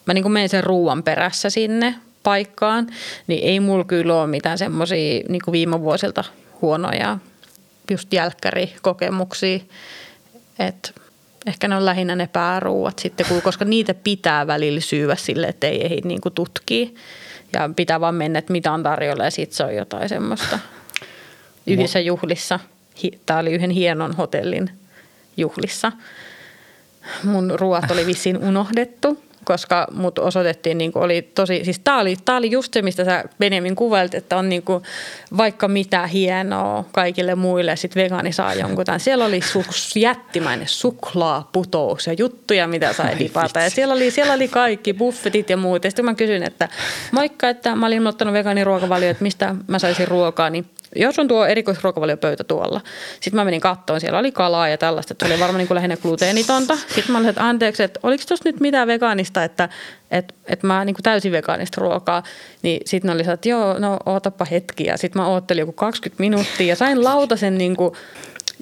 mä niin kuin menen sen ruuan perässä sinne paikkaan, niin ei mulla kyllä ole mitään semmoisia niin viime vuosilta huonoja just jälkkärikokemuksia, että Ehkä ne on lähinnä ne pääruuat sitten, koska niitä pitää välillä syyä sille, että ei ehdi niin tutkii. Ja pitää vaan mennä, että mitä on tarjolla ja sitten se on jotain semmoista. Yhdessä juhlissa, tämä oli yhden hienon hotellin juhlissa. Mun ruoat oli vissiin unohdettu koska mut osoitettiin, niin oli tosi, siis tää oli, tää oli just se, mistä sä Benjamin kuvailit, että on niin kuin vaikka mitä hienoa kaikille muille, sitten vegaani saa jonkun tämän. Siellä oli su- jättimäinen suklaaputous ja juttuja, mitä sai dipata. Ja siellä oli, siellä oli kaikki, buffetit ja muut. Ja sitten mä kysyin, että moikka, että mä olin ilmoittanut vegaaniruokavalio, että mistä mä saisin ruokaa, niin jos on tuo erikoisruokavaliopöytä tuolla. Sitten mä menin kattoon, siellä oli kalaa ja tällaista, että se oli varmaan niin kuin lähinnä gluteenitonta. Sitten mä olin, että anteeksi, että oliko tuossa nyt mitään vegaanista, että, että, että mä niin kuin täysin vegaanista ruokaa. Niin sitten oli että joo, no ootapa hetki. Ja sitten mä oottelin joku 20 minuuttia ja sain lautasen niin kuin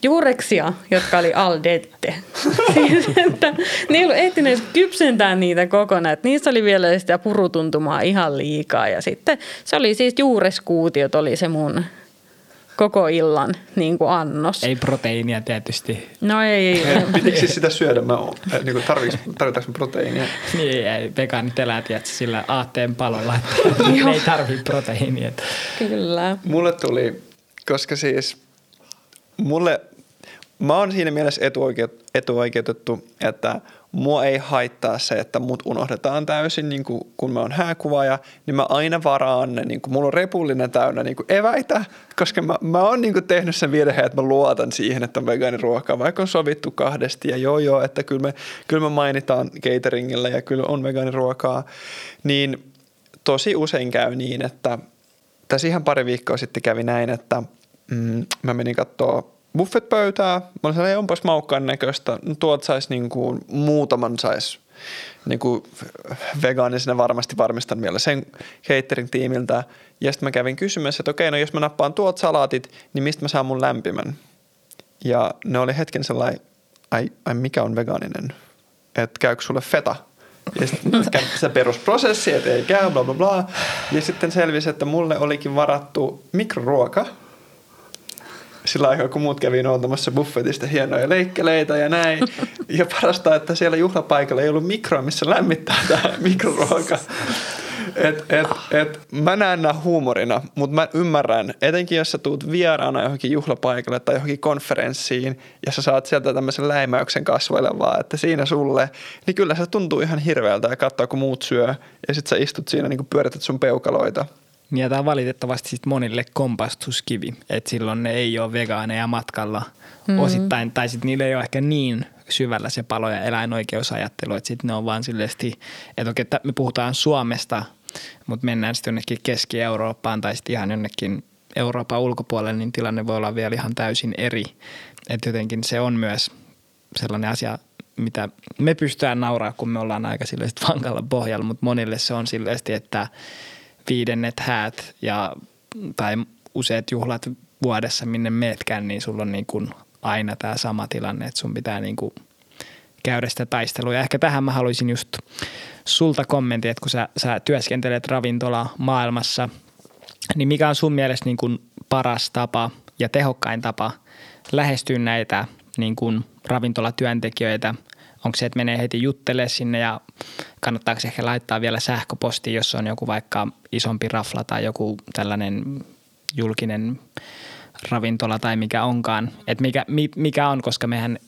juureksia, jotka oli al dente. siis, että ne ei ollut ehtineet kypsentää niitä kokonaan. Että niissä oli vielä sitä purutuntumaa ihan liikaa. Ja sitten se oli siis juureskuutiot oli se mun koko illan niin kuin annos. Ei proteiinia tietysti. No ei. ei. Pitikö siis sitä syödä? Mä, niin kuin tarvitaanko proteiinia? Niin, ei, vegaanit elää tietysti sillä aatteen palolla, että ne ei tarvitse proteiinia. Kyllä. Mulle tuli, koska siis mulle, mä oon siinä mielessä etuoikeutettu, että – mua ei haittaa se, että mut unohdetaan täysin, niin kuin, kun mä oon hääkuvaaja, niin mä aina varaan ne, niin kuin, mulla on repullinen täynnä niin kuin eväitä, koska mä, mä oon niin kuin, tehnyt sen virheen, että mä luotan siihen, että on vegaaniruokaa, vaikka on sovittu kahdesti ja joo joo, että kyllä me, kyllä me mainitaan cateringilla ja kyllä on vegaaniruokaa, niin tosi usein käy niin, että tässä ihan pari viikkoa sitten kävi näin, että mm, mä menin katsoa buffetpöytää. Mä olin sellainen, onpas maukkaan näköistä. No tuot sais niin kuin, muutaman sais niin kuin vegaanisena varmasti varmistan vielä sen catering-tiimiltä. Ja sitten mä kävin kysymässä, että okei, no jos mä nappaan tuot salaatit, niin mistä mä saan mun lämpimän? Ja ne oli hetken sellainen, ai, ai mikä on vegaaninen? Että käykö sulle feta? Ja sitten se perusprosessi, että ei käy, bla bla bla. Ja sitten selvisi, että mulle olikin varattu mikroruoka. Sillä aikaa, kun muut kävi noutamassa buffetista hienoja leikkeleitä ja näin. Ja parasta, että siellä juhlapaikalla ei ollut mikroa, missä lämmittää tämä mikroruoka. Et, et, et, mä näen nämä huumorina, mutta mä ymmärrän, etenkin jos sä tuut vieraana johonkin juhlapaikalle tai johonkin konferenssiin ja sä saat sieltä tämmöisen läimäyksen kasvoilevaa, että siinä sulle, niin kyllä se tuntuu ihan hirveältä ja katsoa, kun muut syö ja sit sä istut siinä niin pyörität sun peukaloita. Ja tämä on valitettavasti sit monille kompastuskivi, että silloin ne ei ole vegaaneja matkalla mm-hmm. osittain, tai sitten niillä ei ole ehkä niin syvällä se palo- ja eläinoikeusajattelu, että sitten ne on vaan silleesti, että okei, että me puhutaan Suomesta, mutta mennään sitten jonnekin Keski-Eurooppaan tai sitten ihan jonnekin Euroopan ulkopuolelle, niin tilanne voi olla vielä ihan täysin eri. Että jotenkin se on myös sellainen asia, mitä me pystytään nauraa, kun me ollaan aika silleesti vankalla pohjalla, mutta monille se on silleesti, että viidennet häät ja, tai useat juhlat vuodessa, minne meetkään, niin sulla on niin kuin aina tämä sama tilanne, että sun pitää niin kuin käydä sitä taistelua. Ja ehkä tähän mä haluaisin just sulta kommentti, että kun sä, sä työskentelet ravintola maailmassa, niin mikä on sun mielestä niin kuin paras tapa ja tehokkain tapa lähestyä näitä niin kuin ravintolatyöntekijöitä? Onko se, että menee heti juttele sinne ja kannattaako ehkä laittaa vielä sähköposti, jos on joku vaikka isompi rafla tai joku tällainen julkinen ravintola tai mikä onkaan, että mikä, mikä on, koska mehän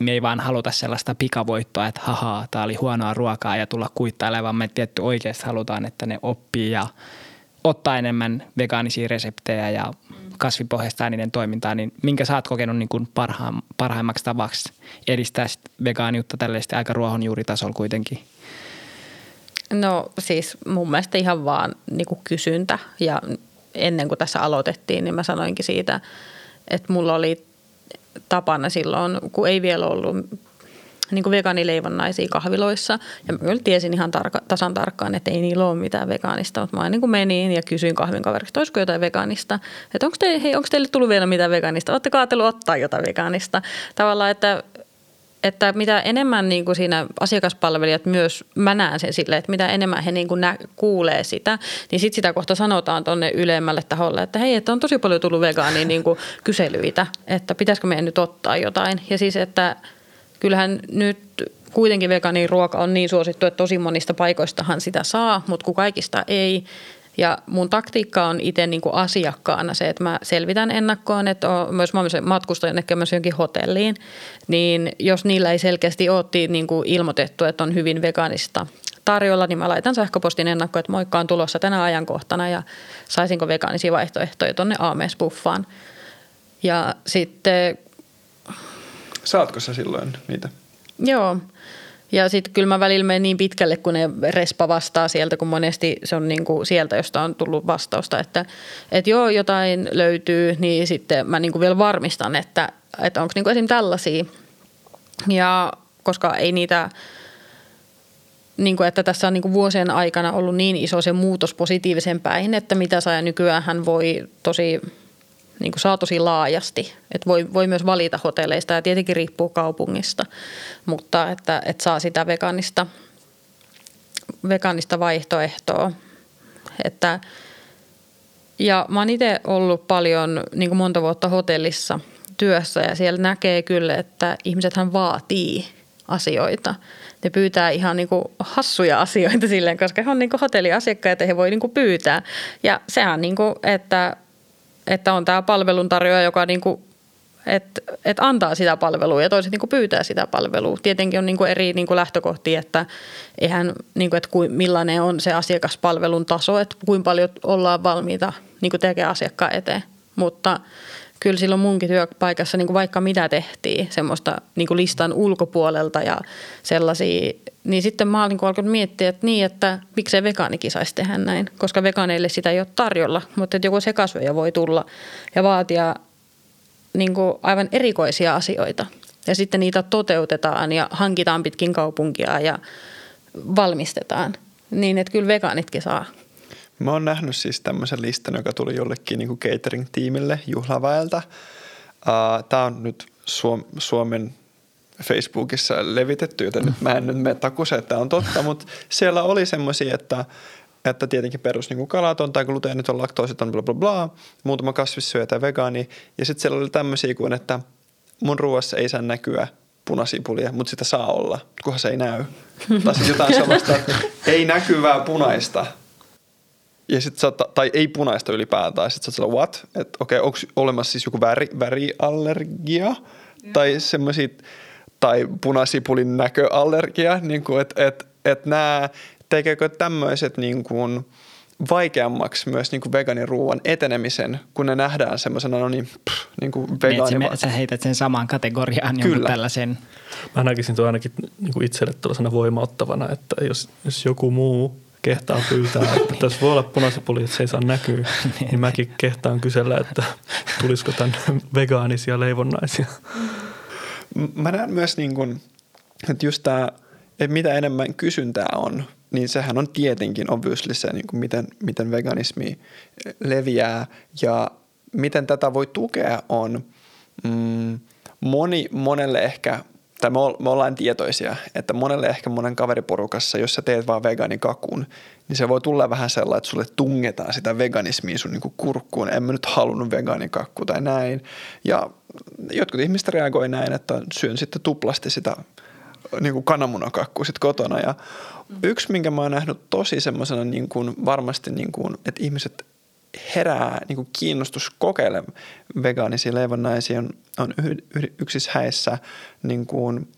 me ei vaan haluta sellaista pikavoittoa, että hahaa, tämä oli huonoa ruokaa ja tulla kuittailemaan. Me tietty oikeasti halutaan, että ne oppii ja ottaa enemmän vegaanisia reseptejä ja kasvipohjaista niiden toimintaa, niin minkä sä oot kokenut niin kuin parhaim, parhaimmaksi tavaksi edistää vegaaniutta tällaista aika ruohonjuuritasolla kuitenkin? No siis mun mielestä ihan vaan niin kuin kysyntä ja ennen kuin tässä aloitettiin, niin mä sanoinkin siitä, että mulla oli tapana silloin, kun ei vielä ollut niin kuin vegaanileivonnaisia kahviloissa. Ja mä kyllä tiesin ihan tarka, tasan tarkkaan, että ei niillä ole mitään vegaanista, mutta mä niin kuin menin ja kysyin kahvin kaveriksi, että olisiko jotain vegaanista. Että onko, te, hei, onko teille tullut vielä mitään vegaanista? Oletteko ajatellut ottaa jotain vegaanista? Tavallaan, että että mitä enemmän niin kuin siinä asiakaspalvelijat myös, mä näen sen sille, että mitä enemmän he niin kuin nä- kuulee sitä, niin sitten sitä kohta sanotaan tuonne ylemmälle taholle, että hei, että on tosi paljon tullut vegaania niin kuin kyselyitä, että pitäisikö meidän nyt ottaa jotain. Ja siis, että kyllähän nyt kuitenkin ruoka on niin suosittu, että tosi monista paikoistahan sitä saa, mutta kun kaikista ei, ja mun taktiikka on itse niin kuin asiakkaana se, että mä selvitän ennakkoon, että on, myös mä matkustan myös johonkin hotelliin, niin jos niillä ei selkeästi ole niin kuin ilmoitettu, että on hyvin vegaanista tarjolla, niin mä laitan sähköpostin ennakkoon, että moikka on tulossa tänä ajankohtana ja saisinko vegaanisia vaihtoehtoja tuonne Aames-buffaan. Ja sitten... Saatko sä silloin niitä? Joo, ja sitten kyllä mä välillä menen niin pitkälle, kun ne respa vastaa sieltä, kun monesti se on niin kuin sieltä, josta on tullut vastausta, että, että joo, jotain löytyy, niin sitten mä niin kuin vielä varmistan, että, että onko niin kuin esimerkiksi tällaisia. Ja koska ei niitä, niin että tässä on niin vuosien aikana ollut niin iso se muutos positiivisen päin, että mitä saa nykyään hän voi tosi niin kuin saa tosi laajasti. Et voi, voi myös valita hotelleista ja tietenkin riippuu kaupungista, mutta että, että saa sitä veganista, veganista vaihtoehtoa. Että, ja mä oon itse ollut paljon niin kuin monta vuotta hotellissa työssä ja siellä näkee kyllä, että ihmisethän vaatii asioita. Ne pyytää ihan niin kuin hassuja asioita silleen, koska he on niin kuin hotelliasiakkaita ja he voi niin kuin pyytää. Ja sehän niin kuin, että että on tämä palveluntarjoaja, joka niinku, et, et antaa sitä palvelua ja toiset niinku pyytää sitä palvelua. Tietenkin on niinku eri niinku lähtökohtia, että eihän, niinku, että kuin, millainen on se asiakaspalvelun taso, että kuinka paljon ollaan valmiita niinku tekemään asiakkaan eteen. Mutta kyllä silloin munkin työpaikassa niin kuin vaikka mitä tehtiin semmoista niin kuin listan ulkopuolelta ja sellaisia, niin sitten mä olin alkanut miettiä, että niin, että miksei vegaanikin saisi tehdä näin, koska vegaaneille sitä ei ole tarjolla, mutta että joku sekasveja voi tulla ja vaatia niin kuin aivan erikoisia asioita. Ja sitten niitä toteutetaan ja hankitaan pitkin kaupunkia ja valmistetaan. Niin, että kyllä vegaanitkin saa Mä oon nähnyt siis tämmöisen listan, joka tuli jollekin niin catering-tiimille juhlaväeltä. Uh, Tämä on nyt Suom- Suomen Facebookissa levitetty, joten nyt mä en nyt mene takuuseen, että on totta, mutta siellä oli semmoisia, että, että tietenkin perus niin kalaton tai on laktoositon, bla bla bla, muutama kasvissyöjä tai vegaani. Ja sitten siellä oli tämmöisiä kuin, että mun ruoassa ei saa näkyä punasipulia, mutta sitä saa olla, kunhan se ei näy. tai sitten jotain sellaista, että ei näkyvää punaista. Ja sit sä, tai ei punaista ylipäätään. Sitten sä oot what? Että okei, okay, onko olemassa siis joku väri, väriallergia? Ja. Tai semmoisia, tai punasipulin näköallergia, niin kuin, että et, et nämä, tekeekö tämmöiset niin kuin, vaikeammaksi myös niin kuin vegaaniruuan etenemisen, kun ne nähdään semmoisena no niin, pff, niin kuin vegaani. Niin, sä heität sen samaan kategoriaan Kyllä. tällaisen. Mä näkisin tuon ainakin niin kuin itselle tuollaisena voimauttavana, että jos, jos joku muu kehtaa pyytää, että tässä voi olla punasipuli, että se ei saa näkyä, niin, niin mäkin kehtaan kysellä, että tulisiko tämän vegaanisia leivonnaisia. Mä näen myös niin kuin, että just tämä, että mitä enemmän kysyntää on, niin sehän on tietenkin obviously se, niin kuin miten, miten veganismi leviää. Ja miten tätä voi tukea on mm, moni, monelle ehkä tai me ollaan tietoisia, että monelle ehkä monen kaveriporukassa, jos sä teet vaan vegaanikakun, niin se voi tulla vähän sellainen, että sulle tungetaan sitä veganismia sun niin kurkkuun. En mä nyt halunnut vegaanikakku tai näin. Ja jotkut ihmiset reagoi näin, että syön sitten tuplasti sitä niin kuin kananmunakakkua sit kotona. Ja yksi, minkä mä oon nähnyt tosi semmoisena niin kuin varmasti, niin kuin, että ihmiset herää niin kuin kiinnostus kokeilla vegaanisia leivonnaisia on, on yksissä häissä niin kuin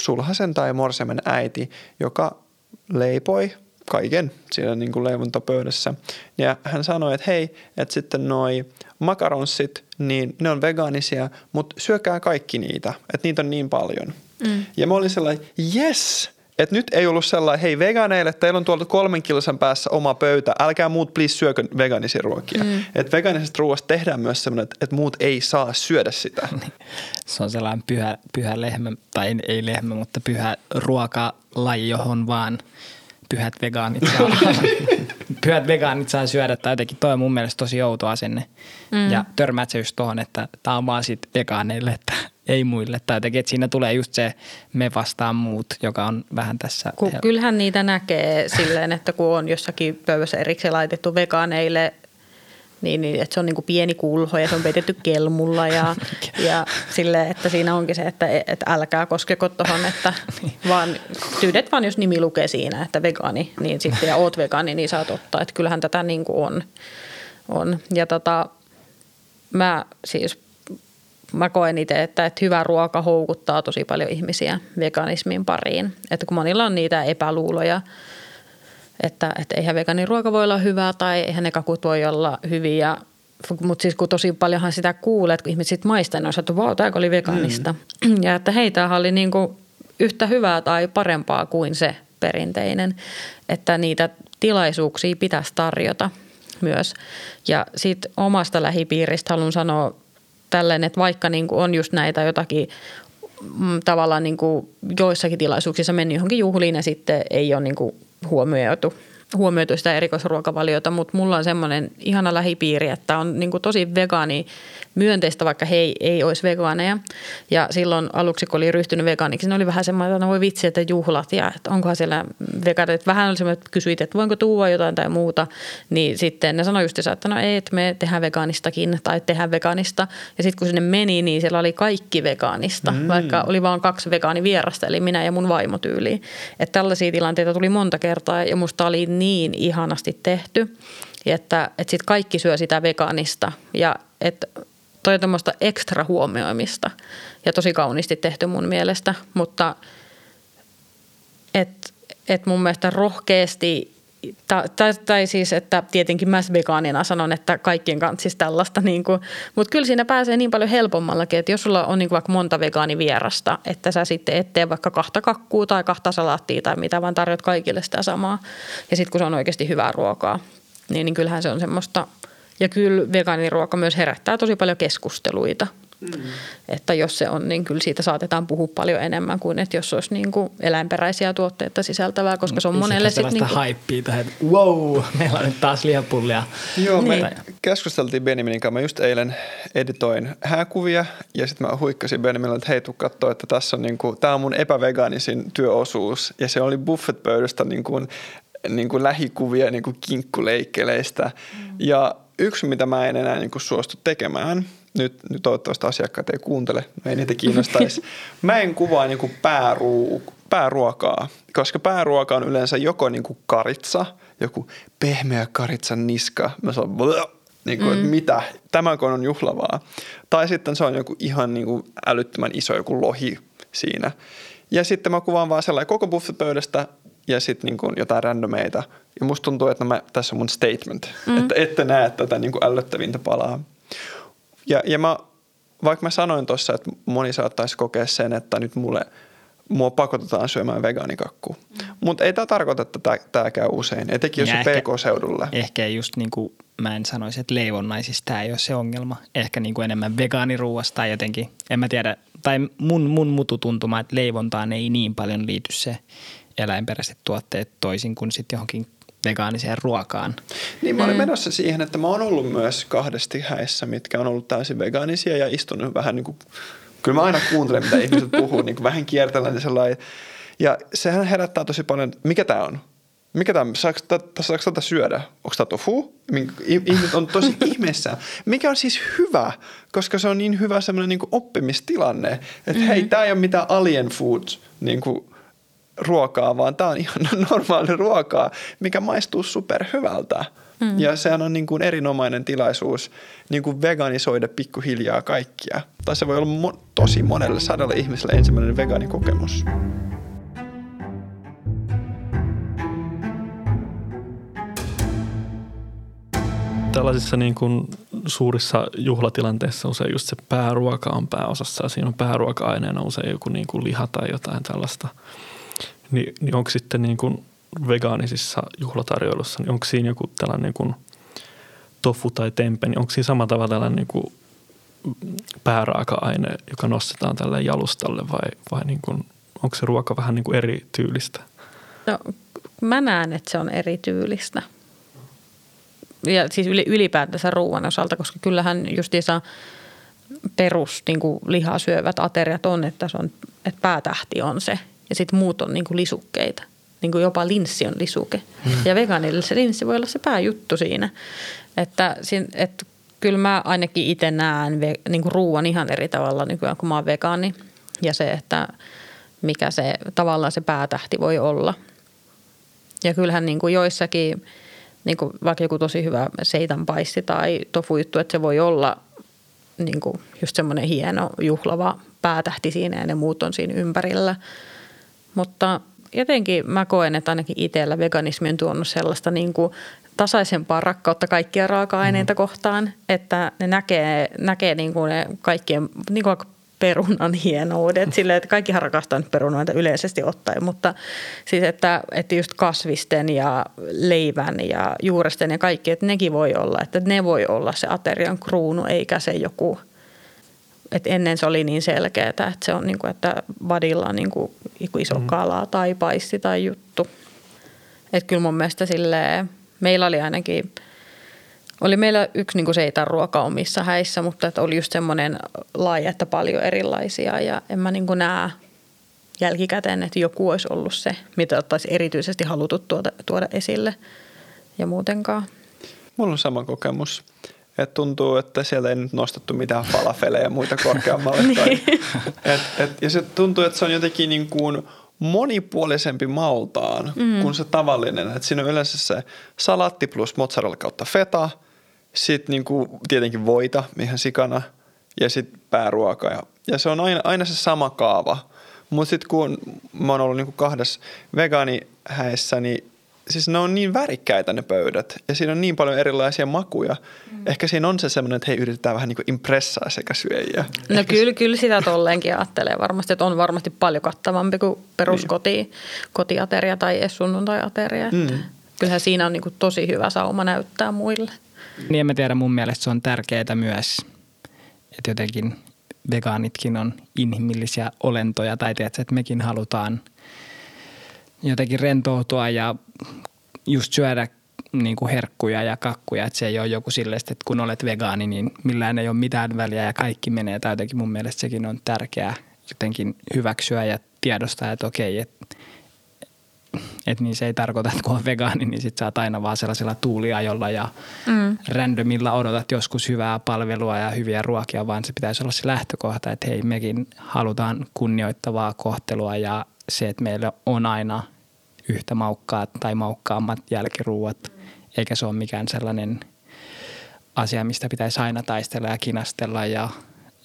sulhasen tai morsemen äiti, joka leipoi kaiken siellä niin kuin leivontapöydässä. Ja hän sanoi, että hei, että sitten noi makaronssit, niin ne on vegaanisia, mutta syökää kaikki niitä, että niitä on niin paljon. Mm. Ja mä olin sellainen, yes, et nyt ei ollut sellainen, hei vegaaneille, teillä on tuolta kolmen kilosan päässä oma pöytä, älkää muut please syökö vegaanisia ruokia. Mm. Että vegaanisesta ruoasta tehdään myös sellainen, että, että muut ei saa syödä sitä. Niin. Se on sellainen pyhä, pyhä lehmä, tai ei lehmä, mutta pyhä ruokalaji, johon vaan pyhät vegaanit saa, pyhät vegaanit saa syödä. Tai jotenkin toi on mun mielestä tosi outo asenne. Mm. Ja törmäät se just tuohon, että tämä on vaan sit vegaaneille, että ei muille. Tai jotenkin, että siinä tulee just se me vastaan muut, joka on vähän tässä. Kun kyllähän niitä näkee silleen, että kun on jossakin pöydässä erikseen laitettu vegaaneille niin, niin että se on niin kuin pieni kulho ja se on peitetty kelmulla ja, ja sille, että siinä onkin se, että, että älkää koskeko tuohon, että vaan tyydet vaan jos nimi lukee siinä, että vegaani, niin sitten ja oot vegaani, niin saat ottaa, että kyllähän tätä niin kuin on. on. Ja tota, mä siis mä koen itse, että, että hyvä ruoka houkuttaa tosi paljon ihmisiä veganismin pariin. Että kun monilla on niitä epäluuloja, että, että eihän vegaaniruoka voi olla hyvää tai eihän ne kakut voi olla hyviä. Mutta siis kun tosi paljonhan sitä kuulee, että kun ihmiset maistaa, niin on että tämä oli vegaanista. Mm. Ja että hei, tämähän oli niinku yhtä hyvää tai parempaa kuin se perinteinen. Että niitä tilaisuuksia pitäisi tarjota myös. Ja sitten omasta lähipiiristä haluan sanoa tälleen, että vaikka niin kuin on just näitä jotakin mm, tavallaan niin kuin joissakin tilaisuuksissa mennyt johonkin juhliin ja sitten ei ole niin kuin huomioitu huomioitu sitä erikoisruokavaliota, mutta mulla on semmoinen ihana lähipiiri, että on niin tosi vegaani myönteistä, vaikka he ei, ei olisi vegaaneja. Ja silloin aluksi, kun oli ryhtynyt vegaaniksi, ne oli vähän semmoinen, että no voi vitsi, että juhlat ja että onkohan siellä vegaanit. Vähän oli semmoinen, että kysyit, että voinko tuoda jotain tai muuta. Niin sitten ne sanoi just, että no ei, että me tehdään vegaanistakin tai tehdään vegaanista. Ja sitten kun sinne meni, niin siellä oli kaikki vegaanista, mm. vaikka oli vain kaksi vegaanivierasta, eli minä ja mun vaimo tyyliin. Että tällaisia tilanteita tuli monta kertaa ja musta oli niin ihanasti tehty, että, että sitten kaikki syö sitä vegaanista ja että toi on ekstra huomioimista ja tosi kauniisti tehty mun mielestä, mutta et, et mun mielestä rohkeasti tai, tai, siis, että tietenkin mä vegaanina sanon, että kaikkien kanssa siis tällaista, niin kuin, mutta kyllä siinä pääsee niin paljon helpommallakin, että jos sulla on niin kuin vaikka monta vegaanivierasta, että sä sitten et tee vaikka kahta kakkua tai kahta salaattia tai mitä, vaan tarjot kaikille sitä samaa. Ja sitten kun se on oikeasti hyvää ruokaa, niin, niin kyllähän se on semmoista – ja kyllä vegaaniruoka myös herättää tosi paljon keskusteluita. Mm. Että jos se on, niin kyllä siitä saatetaan puhua paljon enemmän kuin että jos olisi niin kuin eläinperäisiä tuotteita sisältävää, koska se on monelle sitten niin kuin... haippia tähän, että wow, meillä on nyt taas lihapullia. Joo, me niin. keskusteltiin Benjaminin kanssa. Mä just eilen editoin hääkuvia ja sitten mä huikkasin Benjaminille, että hei, tuu katsoa, että tässä on niin kuin, tää on mun epävegaanisin työosuus. Ja se oli buffetpöydästä niin kuin, niin kuin lähikuvia niin kuin kinkkuleikkeleistä. Mm. Ja yksi, mitä mä en enää niin kuin suostu tekemään – nyt, nyt toivottavasti asiakkaat ei kuuntele, no ei niitä kiinnostaisi. Mä en kuvaa niin kuin pääruu, pääruokaa, koska pääruoka on yleensä joko niin kuin karitsa, joku pehmeä karitsan niska, mä sanon niin kuin, mm. että mitä, tämäkö on juhlavaa. Tai sitten se on joku ihan niin kuin älyttömän iso joku lohi siinä. Ja sitten mä kuvaan vaan sellainen koko buffetpöydästä ja sitten niin kuin jotain randomeita. Ja musta tuntuu, että mä, tässä on mun statement, mm. että ette näe tätä niin kuin ällöttävintä palaa. Ja, ja mä, vaikka mä sanoin tuossa, että moni saattaisi kokea sen, että nyt mulle mua pakotetaan syömään vegaanikakku. Mm. Mutta ei tämä tarkoita, että tämä käy usein, etenkin jos on PK-seudulla. Ehkä just niin kuin mä en sanoisi, että leivonnaisissa tämä ei ole se ongelma. Ehkä niin kuin enemmän vegaaniruuasta tai jotenkin, en mä tiedä. Tai mun, mun mutu tuntuma, että leivontaan ei niin paljon liity se eläinperäiset tuotteet toisin kuin sitten johonkin vegaaniseen ruokaan. Niin mä olin mm. menossa siihen, että mä oon ollut myös kahdesti häissä, mitkä on ollut täysin vegaanisia ja istunut vähän niin kuin, kyllä mä aina kuuntelen, mitä ihmiset puhuu, niin kuin vähän kiertelen sellainen. Ja sehän herättää tosi paljon, mikä tämä on? Mikä tämä, saako, saako tätä syödä? Onko tämä tofu? Ihmiset on tosi ihmeessä. Mikä on siis hyvä, koska se on niin hyvä semmoinen niin oppimistilanne, että mm-hmm. hei, tämä ei ole mitään alien food niin kuin ruokaa, vaan tämä on ihan normaali ruokaa, mikä maistuu superhyvältä. Mm. Ja sehän on niin kuin erinomainen tilaisuus niin kuin veganisoida pikkuhiljaa kaikkia. Tai se voi olla mo- tosi monelle sadalle ihmiselle ensimmäinen vegaanikokemus. Tällaisissa niin kuin suurissa juhlatilanteissa usein just se pääruoka on pääosassa ja siinä on pääruoka-aineena usein joku niin kuin liha tai jotain tällaista – niin, niin onko sitten niin kuin vegaanisissa juhlatarjoilussa, niin onko siinä joku tällainen niin kuin tofu tai tempe, niin onko siinä samalla tavalla tällainen niin kuin pääraaka-aine, joka nostetaan tälle jalustalle vai, vai niin kuin, onko se ruoka vähän niin kuin eri tyylistä? No mä näen, että se on eri tyylistä. Ja siis ylipäätänsä ruoan osalta, koska kyllähän justiinsa perus niin kuin lihasyövät ateriat on, että, se on, että päätähti on se – ja sitten muut on niin kuin lisukkeita. Niin kuin jopa linssi on lisuke. Ja vegaanille se linssi voi olla se pääjuttu siinä. Että, että kyllä mä ainakin itse näen niin kuin ruoan ihan eri tavalla nykyään, kun mä oon vegaani. Ja se, että mikä se tavallaan se päätähti voi olla. Ja kyllähän niin kuin joissakin, niin kuin vaikka joku tosi hyvä seitanpaisti tai tofu-juttu, että se voi olla niin kuin just semmoinen hieno juhlava päätähti siinä ja ne muut on siinä ympärillä – mutta jotenkin mä koen, että ainakin itsellä veganismi on tuonut sellaista niin kuin tasaisempaa rakkautta kaikkia raaka-aineita mm. kohtaan, että ne näkee, näkee niin kuin ne kaikkien niin kuin perunan hienoudet. Silleen, että kaikkihan rakastaa nyt perunoita yleisesti ottaen, mutta siis, että, että just kasvisten ja leivän ja juuresten ja kaikki, että nekin voi olla, että ne voi olla se aterian kruunu, eikä se joku – et ennen se oli niin selkeää, että se on niin kuin, että vadilla on niin kuin iso mm. kala tai paisti tai juttu. Että kyllä mun mielestä silleen, meillä oli ainakin, oli meillä yksi niin kuin seitan ruoka omissa häissä, mutta että oli just semmoinen laaja, että paljon erilaisia ja en mä niin kuin näe jälkikäteen, että joku olisi ollut se, mitä ottaisi erityisesti haluttu tuoda, tuoda esille ja muutenkaan. Mulla on sama kokemus. Et tuntuu, että sieltä ei nyt nostettu mitään falafeleja ja muita korkeammalle. niin. et, et, ja se tuntuu, että se on jotenkin niin kuin monipuolisempi maltaan mm. kuin se tavallinen. Et siinä on yleensä se salatti plus mozzarella kautta feta, sitten niin kuin tietenkin voita ihan sikana ja sitten pääruoka. Ja, ja se on aina, aina se sama kaava. Mutta sitten kun mä oon ollut niin kuin kahdessa vegaanihäissä, niin siis ne on niin värikkäitä ne pöydät ja siinä on niin paljon erilaisia makuja. Mm. Ehkä siinä on se semmoinen, että hei yritetään vähän niin kuin impressaa sekä syöjiä. No Ehkä kyllä, se... kyllä sitä tolleenkin ajattelee varmasti, että on varmasti paljon kattavampi kuin peruskoti, niin. kotiateria tai edes sunnuntai-ateria. Mm. Kyllähän siinä on niin kuin tosi hyvä sauma näyttää muille. Niin en mä tiedä, mun mielestä se on tärkeää myös, että jotenkin vegaanitkin on inhimillisiä olentoja tai tiedätkö, että mekin halutaan jotenkin rentoutua ja just syödä niin kuin herkkuja ja kakkuja, että se ei ole joku silleen, että kun olet vegaani, niin millään ei ole mitään väliä ja kaikki menee. Tai jotenkin mun mielestä sekin on tärkeää jotenkin hyväksyä ja tiedostaa, että okei, että et niin se ei tarkoita, että kun on vegaani, niin sit sä oot aina vaan sellaisella tuuliajolla ja mm. randomilla odotat joskus hyvää palvelua ja hyviä ruokia, vaan se pitäisi olla se lähtökohta, että hei, mekin halutaan kunnioittavaa kohtelua ja se, että meillä on aina yhtä maukkaat tai maukkaammat jälkiruuat, eikä se ole mikään sellainen asia, mistä pitäisi aina taistella ja kinastella ja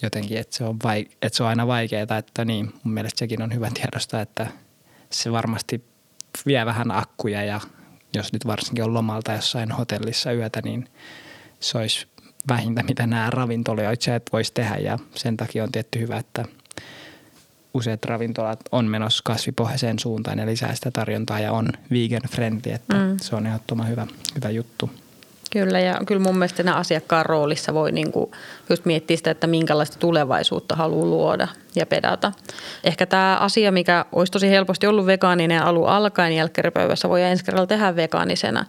jotenkin, että se on, vaik- että se on aina vaikeaa, että niin, mun mielestä sekin on hyvä tiedosta, että se varmasti vie vähän akkuja ja jos nyt varsinkin on lomalta jossain hotellissa yötä, niin se olisi vähintä, mitä nämä ravintoloitsijat voisi tehdä ja sen takia on tietty hyvä, että useat ravintolat on menossa kasvipohjaiseen suuntaan ja lisää sitä tarjontaa ja on vegan friendly, että mm. se on ehdottoman hyvä, hyvä juttu. Kyllä ja kyllä mun mielestä nämä asiakkaan roolissa voi niinku just miettiä sitä, että minkälaista tulevaisuutta haluaa luoda ja pedata. Ehkä tämä asia, mikä olisi tosi helposti ollut vegaaninen alu alkaen jälkkäripöydässä, voi ensi kerralla tehdä vegaanisena.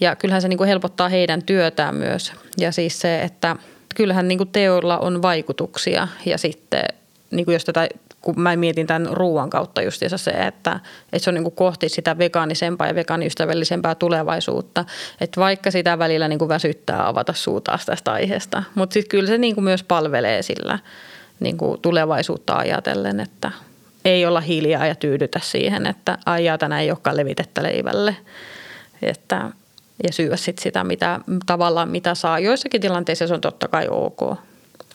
Ja kyllähän se niinku helpottaa heidän työtään myös. Ja siis se, että kyllähän niinku teoilla on vaikutuksia ja sitten niin kuin jos tätä kun mä mietin tämän ruoan kautta justiinsa se, että, että se on niin kuin kohti sitä vegaanisempaa ja vegaaniystävällisempää tulevaisuutta. Että vaikka sitä välillä niin kuin väsyttää avata suuta tästä aiheesta, mutta sitten kyllä se niin kuin myös palvelee sillä niin kuin tulevaisuutta ajatellen, että ei olla hiljaa ja tyydytä siihen, että aijaa tänään ei olekaan levitettä leivälle. Että, ja syödä sit sitä mitä, tavallaan mitä saa. Joissakin tilanteissa se on totta kai ok,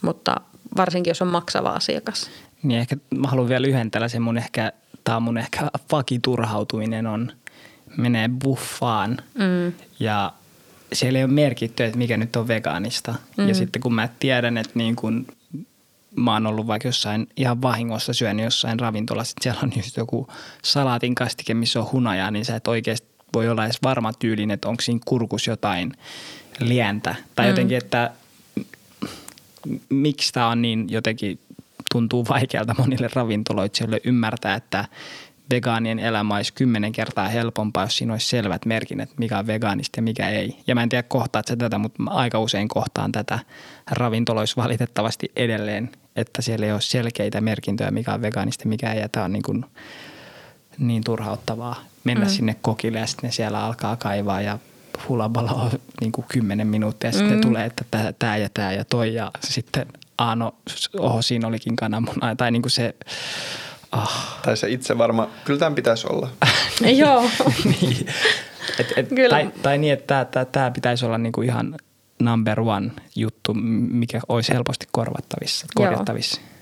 mutta varsinkin jos on maksava asiakas. Niin ehkä mä haluan vielä yhden tällaisen mun ehkä, tämä on mun ehkä vakiturhautuminen on, menee buffaan mm. ja siellä ei ole merkitty, että mikä nyt on vegaanista. Mm. Ja sitten kun mä tiedän, että niin kun mä oon ollut vaikka jossain ihan vahingossa syönyt jossain ravintolassa, että siellä on just joku salaatin kastike, missä on hunajaa, niin sä et oikeasti voi olla edes varma tyylin, että onko siinä kurkus jotain lientä. Tai mm. jotenkin, että miksi tämä on niin jotenkin tuntuu vaikealta monille ravintoloitsijoille ymmärtää, että vegaanien elämä olisi kymmenen kertaa helpompaa, jos siinä olisi selvät merkinnät, mikä on vegaanista ja mikä ei. Ja mä en tiedä kohtaat se tätä, mutta mä aika usein kohtaan tätä ravintoloissa valitettavasti edelleen, että siellä ei ole selkeitä merkintöjä, mikä on vegaanista ja mikä ei. Ja tämä on niin, kuin niin turhauttavaa mennä mm. sinne kokille ja sitten ne siellä alkaa kaivaa ja hulabala on niin kuin kymmenen minuuttia ja sitten mm. tulee, että tämä ja tämä ja toi ja sitten Aano, oho, siinä olikin kananmuna. Tai niin kuin se, oh. Tai se itse varma, kyllä tämän pitäisi olla. Joo. niin. et, et, tai, tai niin, että tämä pitäisi olla niin kuin ihan number one juttu, mikä olisi helposti korvattavissa, korjattavissa. Joo.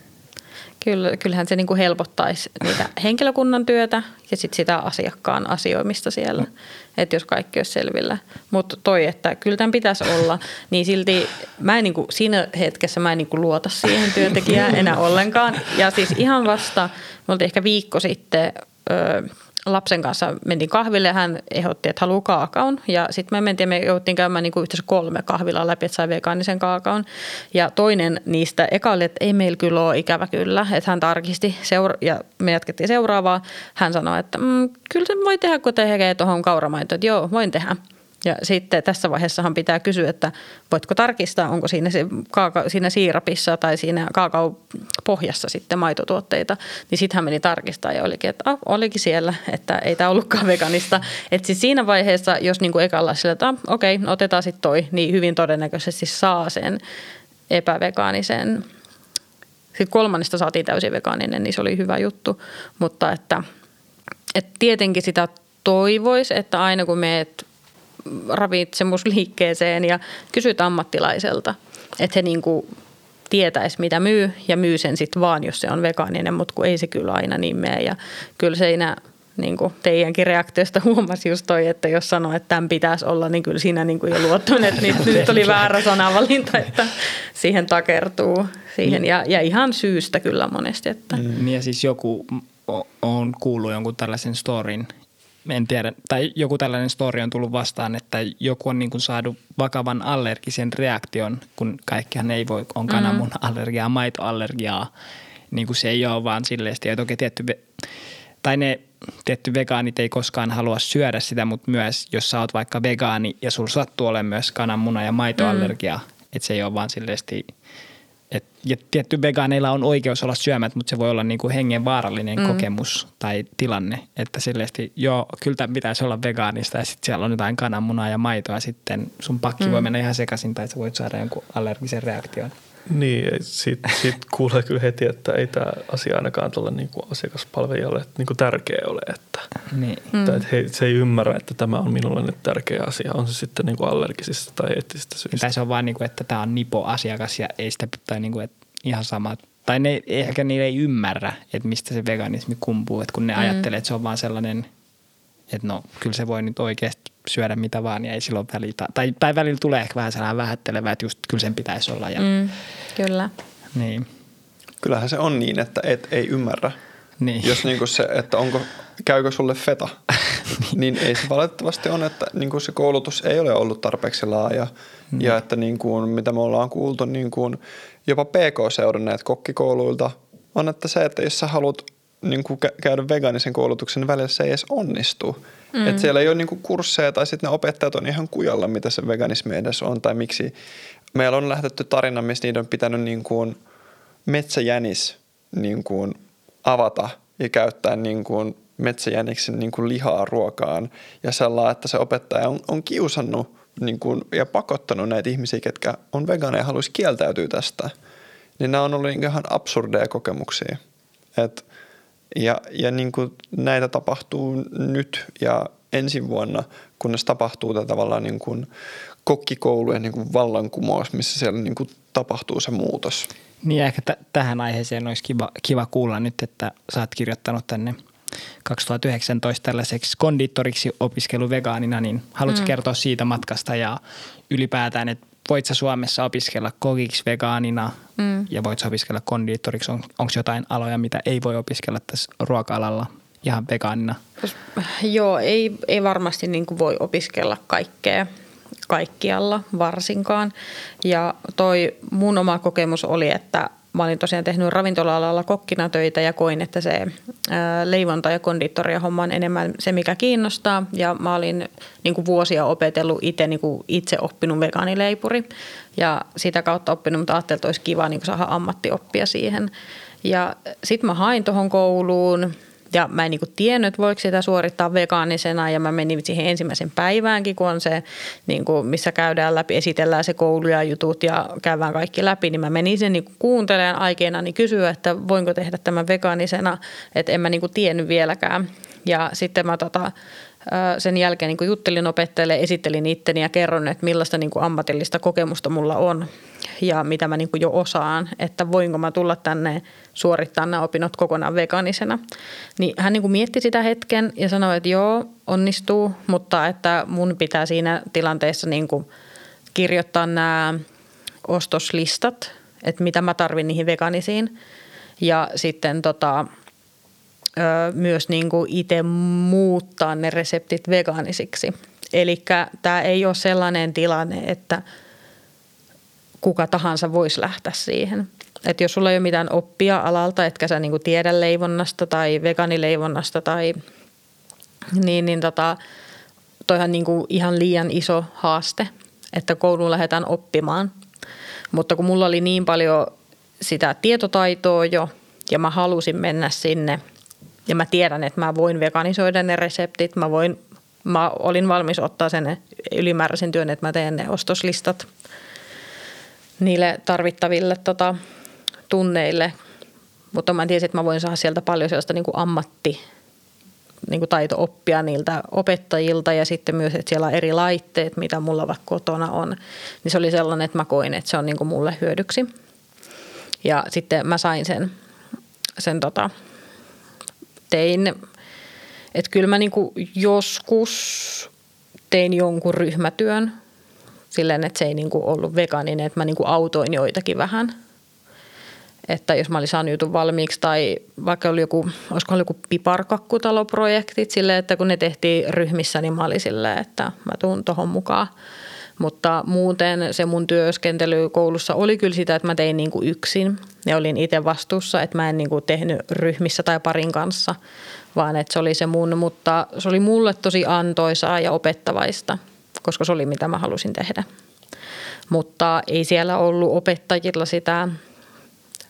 Kyllä, kyllähän se niin kuin helpottaisi niitä henkilökunnan työtä ja sit sitä asiakkaan asioimista siellä, että jos kaikki olisi selvillä. Mutta toi, että kyllä tämän pitäisi olla, niin silti mä en niin kuin, siinä hetkessä mä en niin kuin luota siihen työntekijään enää ollenkaan. Ja siis ihan vasta, me ehkä viikko sitten... Öö, lapsen kanssa mentiin kahville ja hän ehdotti, että haluaa kaakaon. Ja sitten me mentiin, me jouttiin käymään niin kuin yhteensä kolme kahvilaa läpi, että sai vegaanisen kaakaon. Ja toinen niistä eka oli, että ei meillä kyllä ole ikävä kyllä. Että hän tarkisti seura- ja me jatkettiin seuraavaa. Hän sanoi, että mm, kyllä se voi tehdä, kun tekee tuohon kauramaitoon. Että joo, voin tehdä. Ja sitten tässä vaiheessahan pitää kysyä, että voitko tarkistaa, onko siinä, se kaaka, siinä siirapissa tai siinä kaakaopohjassa sitten maitotuotteita. Niin sitten hän meni tarkistaa ja olikin, että ah, olikin siellä, että ei tämä ollutkaan veganista. Että siis siinä vaiheessa, jos niinku ekalla sillä, että ah, okei, okay, otetaan sitten toi, niin hyvin todennäköisesti saa sen epävegaanisen. Sitten kolmannesta saatiin täysin vegaaninen, niin se oli hyvä juttu. Mutta että, että tietenkin sitä toivoisi, että aina kun meet ravitsemusliikkeeseen ja kysyt ammattilaiselta, että he niin kuin tietäisi, mitä myy ja myy sen sitten vaan, jos se on vegaaninen, mutta kun ei se kyllä aina niin mene. Ja kyllä siinä niin kuin teidänkin reaktiosta huomasi just toi, että jos sanoo, että tämän pitäisi olla, niin kyllä siinä niin kuin jo luottun, että nyt, nyt oli väärä sanavalinta, että siihen takertuu. Siihen. Ja, ja ihan syystä kyllä monesti. Että. Mm. Ja siis joku on kuullut jonkun tällaisen storin, en tiedä, tai joku tällainen story on tullut vastaan, että joku on niin kuin saanut vakavan allergisen reaktion, kun kaikkihan ei voi, on kananmun-allergiaa, maitoallergiaa, niin kuin se ei ole vaan silleen, ja toki tietty, tai ne tietty vegaanit ei koskaan halua syödä sitä, mutta myös jos sä oot vaikka vegaani ja sulla sattuu olemaan myös kananmuna- ja maitoallergia, mm. että se ei ole vaan silleesti – et, ja tietty vegaaneilla on oikeus olla syömät, mutta se voi olla niin kuin hengen vaarallinen mm. kokemus tai tilanne. Että silleesti, joo, kyllä tämä pitäisi olla vegaanista ja sitten siellä on jotain kananmunaa ja maitoa ja sitten sun pakki mm. voi mennä ihan sekaisin tai sä voit saada jonkun allergisen reaktion. Niin, siitä sit kuulee kyllä heti, että ei tämä asia ainakaan tuolle niinku asiakaspalvelijalle niinku tärkeä ole. Että, niin. että, että he, se ei ymmärrä, että tämä on minulle nyt tärkeä asia. On se sitten niinku allergisista tai eettisistä syistä. Tai se on vaan, niinku, että tämä on nipo-asiakas ja ei sitä tai niinku, että ihan sama. Tai ne, ehkä niille ei ymmärrä, että mistä se veganismi kumpuu. Että kun ne mm. ajattelee, että se on vaan sellainen, että no kyllä se voi nyt oikeasti syödä mitä vaan ja ei silloin välitä. Tai, tai välillä tulee ehkä vähän sellainen vähättelevä, että just kyllä sen pitäisi olla. Ja, mm, kyllä. Niin. Kyllähän se on niin, että et ei ymmärrä. Niin. Jos niinku se, että onko, käykö sulle feta, niin ei se valitettavasti on, että niinku se koulutus ei ole ollut tarpeeksi laaja. Mm. Ja että niinku, mitä me ollaan kuultu niinku, jopa PK-seuranneet kokkikouluilta, on, että se, että jos sä haluat niin kuin käydä vegaanisen koulutuksen niin välillä se ei edes onnistu. Mm. Että siellä ei ole niin kuin kursseja tai sitten ne opettajat on ihan kujalla, mitä se veganismi edes on tai miksi. Meillä on lähdetty tarina, missä niiden on pitänyt niin kuin metsäjänis niin kuin avata ja käyttää niin kuin metsäjäniksen niin kuin lihaa ruokaan ja sellainen, että se opettaja on, on kiusannut niin kuin, ja pakottanut näitä ihmisiä, ketkä on vegaaneja ja haluaisi kieltäytyä tästä. Niin nämä on ollut ihan absurdeja kokemuksia. Että ja, ja niin kuin näitä tapahtuu nyt ja ensi vuonna, kunnes tapahtuu tämä tavallaan niin kuin kokkikoulujen niin kuin vallankumous, missä siellä niin kuin tapahtuu se muutos. Niin ehkä t- tähän aiheeseen olisi kiva, kiva kuulla nyt, että sä oot kirjoittanut tänne 2019 tällaiseksi kondiittoriksi opiskelu vegaanina, niin haluatko mm. kertoa siitä matkasta ja ylipäätään, että voit sä Suomessa opiskella kokiksi vegaanina mm. ja voit sä opiskella kondiittoriksi? On, Onko jotain aloja, mitä ei voi opiskella tässä ruoka-alalla ihan vegaanina? Joo, ei, ei varmasti niin kuin voi opiskella kaikkea kaikkialla varsinkaan. Ja toi mun oma kokemus oli, että Mä olin tosiaan tehnyt ravintola-alalla kokkina töitä ja koin, että se leivonta ja konditoria homma on enemmän se, mikä kiinnostaa. Ja mä olin niin kuin vuosia opetellut itse, niin kuin itse oppinut vegaanileipuri ja sitä kautta oppinut, mutta ajattelin, että olisi kiva niin kuin saada ammattioppia siihen. Ja sitten mä hain tuohon kouluun ja mä en niin kuin tiennyt, että voiko sitä suorittaa vegaanisena ja mä menin siihen ensimmäisen päiväänkin, kun on se, niin kuin, missä käydään läpi, esitellään se koulu ja jutut ja käydään kaikki läpi, niin mä menin sen niin kuin kuuntelemaan aikeena niin kysyä, että voinko tehdä tämän vegaanisena, että en mä niin kuin tiennyt vieläkään. Ja sitten mä tota, sen jälkeen niin juttelin opettajalle, esittelin itteni ja kerron, että millaista niin kuin ammatillista kokemusta mulla on ja mitä mä niin kuin jo osaan, että voinko mä tulla tänne suorittaa nämä opinnot kokonaan vegaanisena. Niin hän niin kuin mietti sitä hetken ja sanoi, että joo, onnistuu, mutta että mun pitää siinä tilanteessa niin kuin kirjoittaa nämä ostoslistat, että mitä mä tarvin niihin vegaanisiin. Ja sitten tota, myös niin kuin itse muuttaa ne reseptit vegaanisiksi. Eli tämä ei ole sellainen tilanne, että kuka tahansa voisi lähteä siihen. Että jos sulla ei ole mitään oppia alalta, etkä sä niinku tiedä leivonnasta tai vegaanileivonnasta tai niin, niin tota, toihan niinku ihan liian iso haaste, että kouluun lähdetään oppimaan. Mutta kun mulla oli niin paljon sitä tietotaitoa jo ja mä halusin mennä sinne ja mä tiedän, että mä voin veganisoida ne reseptit, mä, voin, mä olin valmis ottaa sen ylimääräisen työn, että mä teen ne ostoslistat niille tarvittaville tota, tunneille, mutta mä tiesin, että mä voin saada sieltä paljon sellaista niin ammatti niin taito-oppia niiltä opettajilta ja sitten myös, että siellä on eri laitteet, mitä mulla vaikka kotona on. Niin se oli sellainen, että mä koin, että se on niin mulle hyödyksi. Ja sitten mä sain sen, sen tota, tein, että kyllä mä niin joskus tein jonkun ryhmätyön silleen, että se ei niin kuin ollut vegaaninen, että mä niin kuin autoin joitakin vähän – että jos mä olin saanut jutun valmiiksi tai vaikka oli joku, olisiko ollut joku piparkakkutaloprojektit silleen, että kun ne tehtiin ryhmissä, niin mä olin silleen, että mä tuun tohon mukaan. Mutta muuten se mun työskentely koulussa oli kyllä sitä, että mä tein niin kuin yksin. Ja olin itse vastuussa, että mä en niin kuin tehnyt ryhmissä tai parin kanssa, vaan että se oli se mun, mutta se oli mulle tosi antoisaa ja opettavaista, koska se oli mitä mä halusin tehdä. Mutta ei siellä ollut opettajilla sitä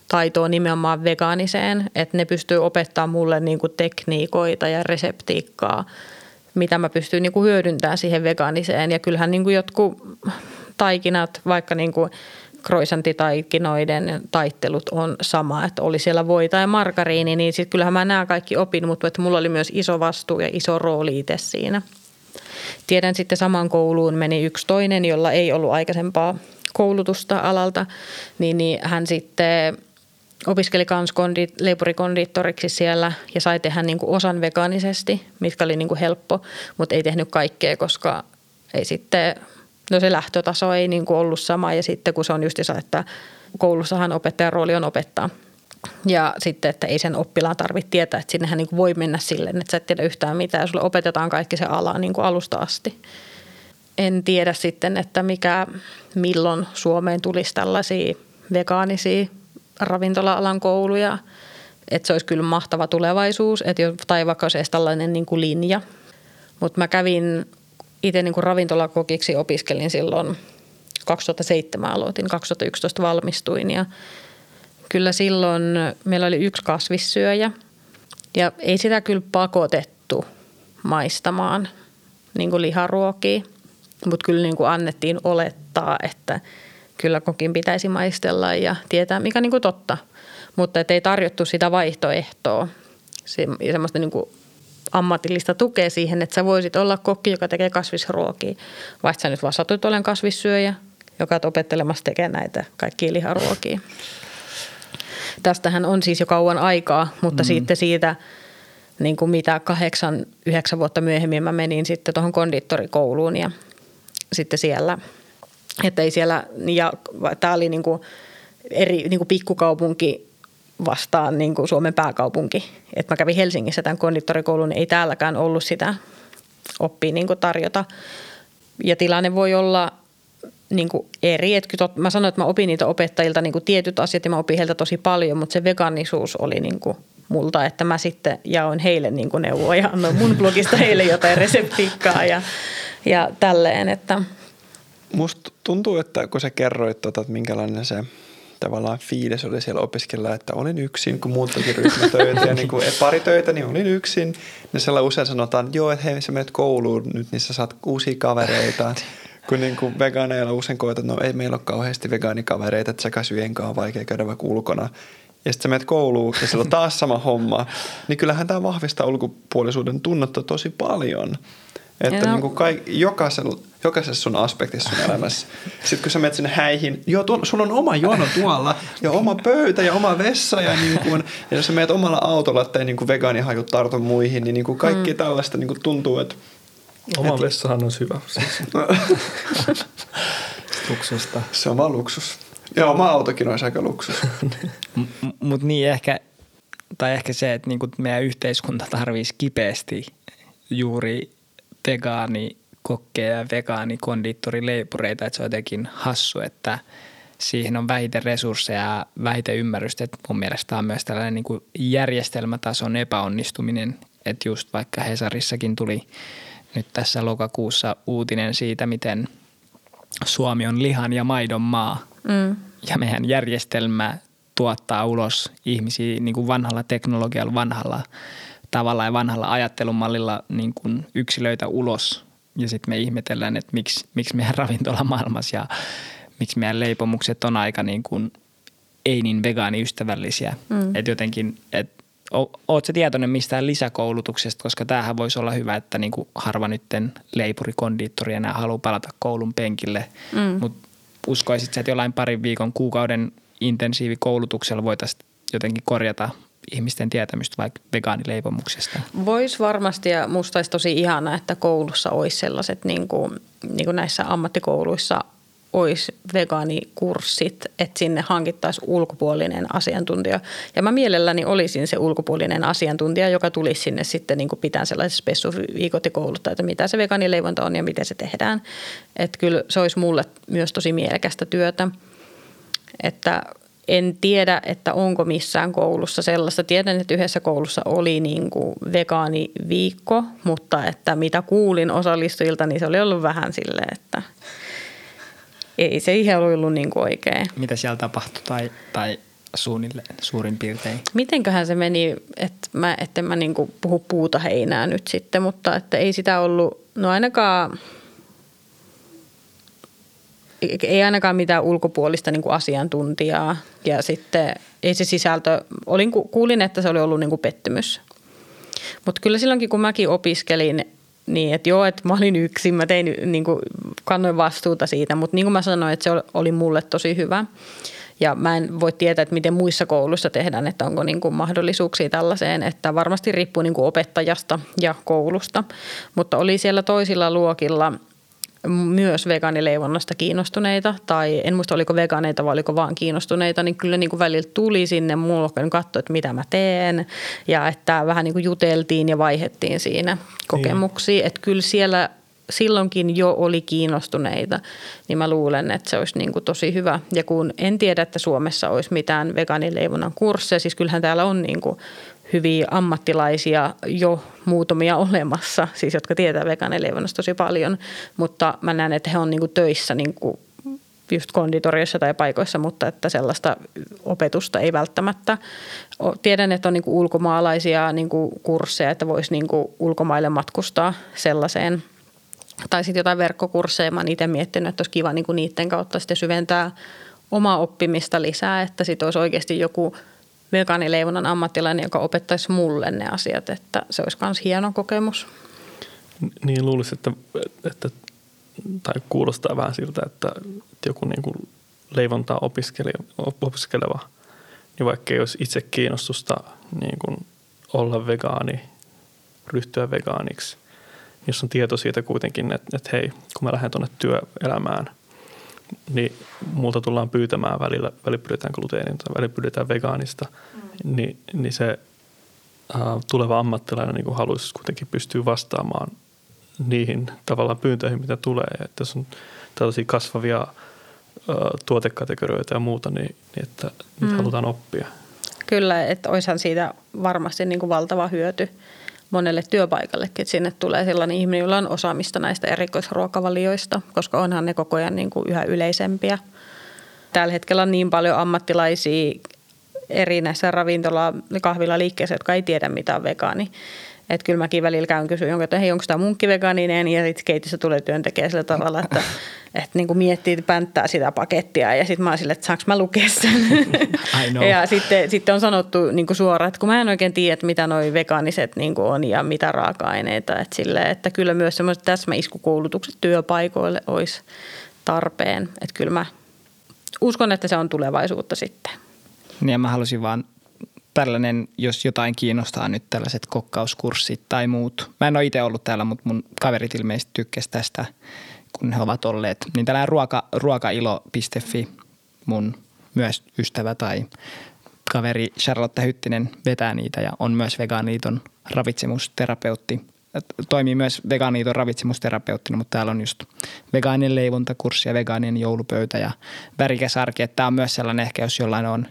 taitoa nimenomaan vegaaniseen, että ne pystyy opettamaan mulle niin kuin tekniikoita ja reseptiikkaa, mitä mä pystyn niin kuin hyödyntämään siihen vegaaniseen. Ja kyllähän niin kuin jotkut taikinat, vaikka niin kuin kroisantitaikinoiden taittelut on sama, että oli siellä voi tai margariini, niin sitten kyllähän mä nämä kaikki opin, mutta että mulla oli myös iso vastuu ja iso rooli itse siinä. Tiedän sitten saman kouluun meni yksi toinen, jolla ei ollut aikaisempaa koulutusta alalta, niin, niin hän sitten opiskeli myös kondi, leipurikondiittoriksi siellä ja sai tehdä niin kuin osan vegaanisesti, mitkä oli niin kuin helppo, mutta ei tehnyt kaikkea, koska ei sitten, no se lähtötaso ei niin kuin ollut sama ja sitten kun se on just että koulussahan opettajan rooli on opettaa. Ja sitten, että ei sen oppilaan tarvitse tietää, että sinnehän niin voi mennä silleen, että sä et tiedä yhtään mitään ja sulle opetetaan kaikki se ala niin kuin alusta asti. En tiedä sitten, että mikä, milloin Suomeen tulisi tällaisia vegaanisia ravintola-alan kouluja. Että se olisi kyllä mahtava tulevaisuus, että jo, tai vaikka olisi edes tällainen niin kuin linja. Mutta mä kävin itse niin kuin ravintolakokiksi opiskelin silloin 2007 aloitin, 2011 valmistuin ja kyllä silloin meillä oli yksi kasvissyöjä ja ei sitä kyllä pakotettu maistamaan niin kuin liharuokia, mutta kyllä niin kuin annettiin olettaa, että – kyllä kokin pitäisi maistella ja tietää, mikä niin kuin totta. Mutta ei tarjottu sitä vaihtoehtoa, se, semmoista niin kuin ammatillista tukea siihen, että sä voisit olla kokki, joka tekee kasvisruokia. Vaikka sä nyt vaan satut olen kasvissyöjä, joka on opettelemassa tekemään näitä kaikkia liharuokia. Tästähän on siis jo kauan aikaa, mutta mm. sitten siitä niin kuin mitä kahdeksan, yhdeksän vuotta myöhemmin mä menin sitten tuohon kondittorikouluun ja sitten siellä – että ei siellä, ja tämä oli niin kuin eri niin kuin pikkukaupunki vastaan niin kuin Suomen pääkaupunki. Et mä kävin Helsingissä tämän kondittorikoulun, ei täälläkään ollut sitä oppia niin kuin tarjota. Ja tilanne voi olla niin kuin eri. Et tot, mä sanoin, että mä opin niitä opettajilta niin kuin tietyt asiat ja mä opin heiltä tosi paljon, mutta se veganisuus oli niin kuin multa, että mä sitten jaoin heille niin kuin neuvoa ja annoin mun blogista heille jotain reseptiikkaa ja, ja tälleen, että – Musta tuntuu, että kun sä kerroit, tota, että minkälainen se tavallaan fiilis oli siellä opiskella, että olin yksin, kun muut teki ryhmätöitä ja niin kuin pari töitä, niin olin yksin. Niin siellä usein sanotaan, joo, että hei, sä menet kouluun nyt, niin sä saat uusia kavereita. Kun niin kuin vegaaneilla usein koetat, että no ei meillä ole kauheasti vegaanikavereita, että sekasyjen kanssa on vaikea käydä vaikka ulkona. Ja sitten sä menet kouluun ja siellä on taas sama homma. Niin kyllähän tämä vahvistaa ulkopuolisuuden tunnetta tosi paljon. Että no. niin kuin kaik, jokaisella, jokaisessa sun aspektissa sun elämässä. Sitten kun sä menet sinne häihin, joo, tuon, sulla on oma jono tuolla ja oma pöytä ja oma vessa ja, niin kuin, ja jos sä menet omalla autolla, että ei niin kuin vegaanihajut tartu muihin, niin, niin kuin kaikki mm. tällaista niin kuin tuntuu, että Oma et, vessahan on hyvä. Siis. Luksusta. Se on vaan luksus. Ja oma autokin on aika luksus. M- Mutta niin ehkä, tai ehkä se, että niinku meidän yhteiskunta tarvitsisi kipeästi juuri vegaani kokkeja ja vegaani kondiittorileipureita, että se on jotenkin hassu, että siihen on vähiten resursseja ja vähiten ymmärrystä. Että mun mielestä on myös tällainen niin kuin järjestelmätason epäonnistuminen, että just vaikka Hesarissakin tuli nyt tässä lokakuussa uutinen siitä, miten Suomi on lihan ja maidon maa mm. ja meidän järjestelmä tuottaa ulos ihmisiä niin kuin vanhalla teknologialla, vanhalla tavalla ja vanhalla ajattelumallilla niin kuin yksilöitä ulos ja sitten me ihmetellään, että miksi, miksi meidän ravintola maailmassa ja miksi meidän leipomukset on aika niin kuin ei niin vegaaniystävällisiä. Mm. Että jotenkin, että Oletko tietoinen mistään lisäkoulutuksesta, koska tämähän voisi olla hyvä, että niin kuin harva nytten leipuri, kondiittori enää haluaa palata koulun penkille, mm. mutta uskoisit että jollain parin viikon, kuukauden intensiivikoulutuksella voitaisiin jotenkin korjata ihmisten tietämystä vaikka vegaanileipomuksesta? Voisi varmasti ja musta olisi tosi ihana, että koulussa olisi sellaiset niin kuin, niin kuin näissä ammattikouluissa olisi vegaanikurssit, että sinne hankittaisiin ulkopuolinen asiantuntija. Ja mä mielelläni olisin se ulkopuolinen asiantuntija, joka tulisi sinne sitten niin pitää sellaiset spessuviikot ja kouluttaa, että mitä se vegaanileivonta on ja miten se tehdään. Että kyllä se olisi mulle myös tosi mielekästä työtä. Että en tiedä, että onko missään koulussa sellaista. Tiedän, että yhdessä koulussa oli niin kuin vegaaniviikko, mutta että mitä kuulin osallistujilta, niin se oli ollut vähän silleen, että ei se ihan ollut niin kuin oikein. Mitä siellä tapahtui tai, tai suunnilleen suurin piirtein? Mitenköhän se meni, että mä, etten mä niin kuin puhu puuta heinää nyt sitten, mutta että ei sitä ollut, no ainakaan – ei ainakaan mitään ulkopuolista niin kuin asiantuntijaa. Ja sitten ei se sisältö, olin, kuulin, että se oli ollut niin kuin pettymys. Mutta kyllä silloinkin, kun mäkin opiskelin, niin että joo, että mä olin yksin, mä tein, niin kuin, kannoin vastuuta siitä, mutta niin kuin mä sanoin, että se oli mulle tosi hyvä. Ja mä en voi tietää, että miten muissa kouluissa tehdään, että onko niin kuin mahdollisuuksia tällaiseen, että varmasti riippuu niin kuin opettajasta ja koulusta. Mutta oli siellä toisilla luokilla – myös vegaanileivonnasta kiinnostuneita, tai en muista oliko vegaaneita vai oliko vaan kiinnostuneita, niin kyllä niin kuin välillä tuli sinne mulle katsoa, että mitä mä teen, ja että vähän niin kuin juteltiin ja vaihettiin siinä kokemuksia, niin. että kyllä siellä silloinkin jo oli kiinnostuneita, niin mä luulen, että se olisi niin kuin tosi hyvä. Ja kun en tiedä, että Suomessa olisi mitään vegaanileivonnan kursseja, siis kyllähän täällä on niin kuin hyviä ammattilaisia jo muutamia olemassa, siis jotka tietää vegaanileivonnasta tosi paljon, mutta mä näen, että he on niinku töissä niinku just konditoriossa tai paikoissa, mutta että sellaista opetusta ei välttämättä. Tiedän, että on niinku ulkomaalaisia niinku kursseja, että voisi niinku ulkomaille matkustaa sellaiseen. Tai sitten jotain verkkokursseja. Mä oon itse miettinyt, että olisi kiva niinku niiden kautta sitten syventää omaa oppimista lisää, että sitten olisi oikeasti joku – vegaanileivonnan ammattilainen, joka opettaisi mulle ne asiat, että se olisi myös hieno kokemus. Niin luulisin, että, että tai kuulostaa vähän siltä, että, että joku niin kuin leivontaa opiskeleva, niin vaikka ei olisi itse kiinnostusta niin kuin olla vegaani, ryhtyä vegaaniksi, niin jos on tieto siitä kuitenkin, että, että hei, kun mä lähden tuonne työelämään – niin multa tullaan pyytämään välillä, välillä pyydetään gluteenin tai välillä pyydetään vegaanista, mm. niin, niin se äh, tuleva ammattilainen niin haluaisi kuitenkin pystyä vastaamaan niihin tavallaan pyyntöihin, mitä tulee. Että jos on tällaisia kasvavia äh, tuotekategorioita ja muuta, niin, niin että niitä mm. halutaan oppia. Kyllä, että olisihan siitä varmasti niin kuin valtava hyöty monelle työpaikallekin, että sinne tulee sellainen ihminen, jolla on osaamista näistä erikoisruokavalioista, koska onhan ne koko ajan niin kuin yhä yleisempiä. Tällä hetkellä on niin paljon ammattilaisia eri näissä ravintola- ja kahvilaliikkeissä, jotka ei tiedä mitä on vegaani. Että kyllä mäkin välillä käyn kysyä että hei, onko tämä munkki vegaaninen? Ja sitten keitissä tulee työntekijä sillä tavalla, että, että niin kuin miettii, että pänttää sitä pakettia. Ja sitten mä oon sille, että saanko mä lukea sen? ja sitten, sitten on sanottu niin kuin suoraan, että kun mä en oikein tiedä, mitä noi vegaaniset niin kuin on ja mitä raaka-aineita. Että, sille, että kyllä myös semmoiset täsmäiskukoulutukset työpaikoille olisi tarpeen. Että kyllä mä uskon, että se on tulevaisuutta sitten. Niin ja mä halusin vaan tällainen, jos jotain kiinnostaa nyt tällaiset kokkauskurssit tai muut. Mä en ole itse ollut täällä, mutta mun kaverit ilmeisesti tykkäsivät tästä, kun he ovat olleet. Niin tällainen ruoka, ruokailo.fi mun myös ystävä tai kaveri Charlotte Hyttinen vetää niitä ja on myös Vegaaniiton ravitsemusterapeutti. Toimii myös Vegaaniiton ravitsemusterapeuttina, mutta täällä on just vegaanien leivontakurssi ja vegaanien joulupöytä ja värikäs arki. Tämä on myös sellainen ehkä, jos jollain on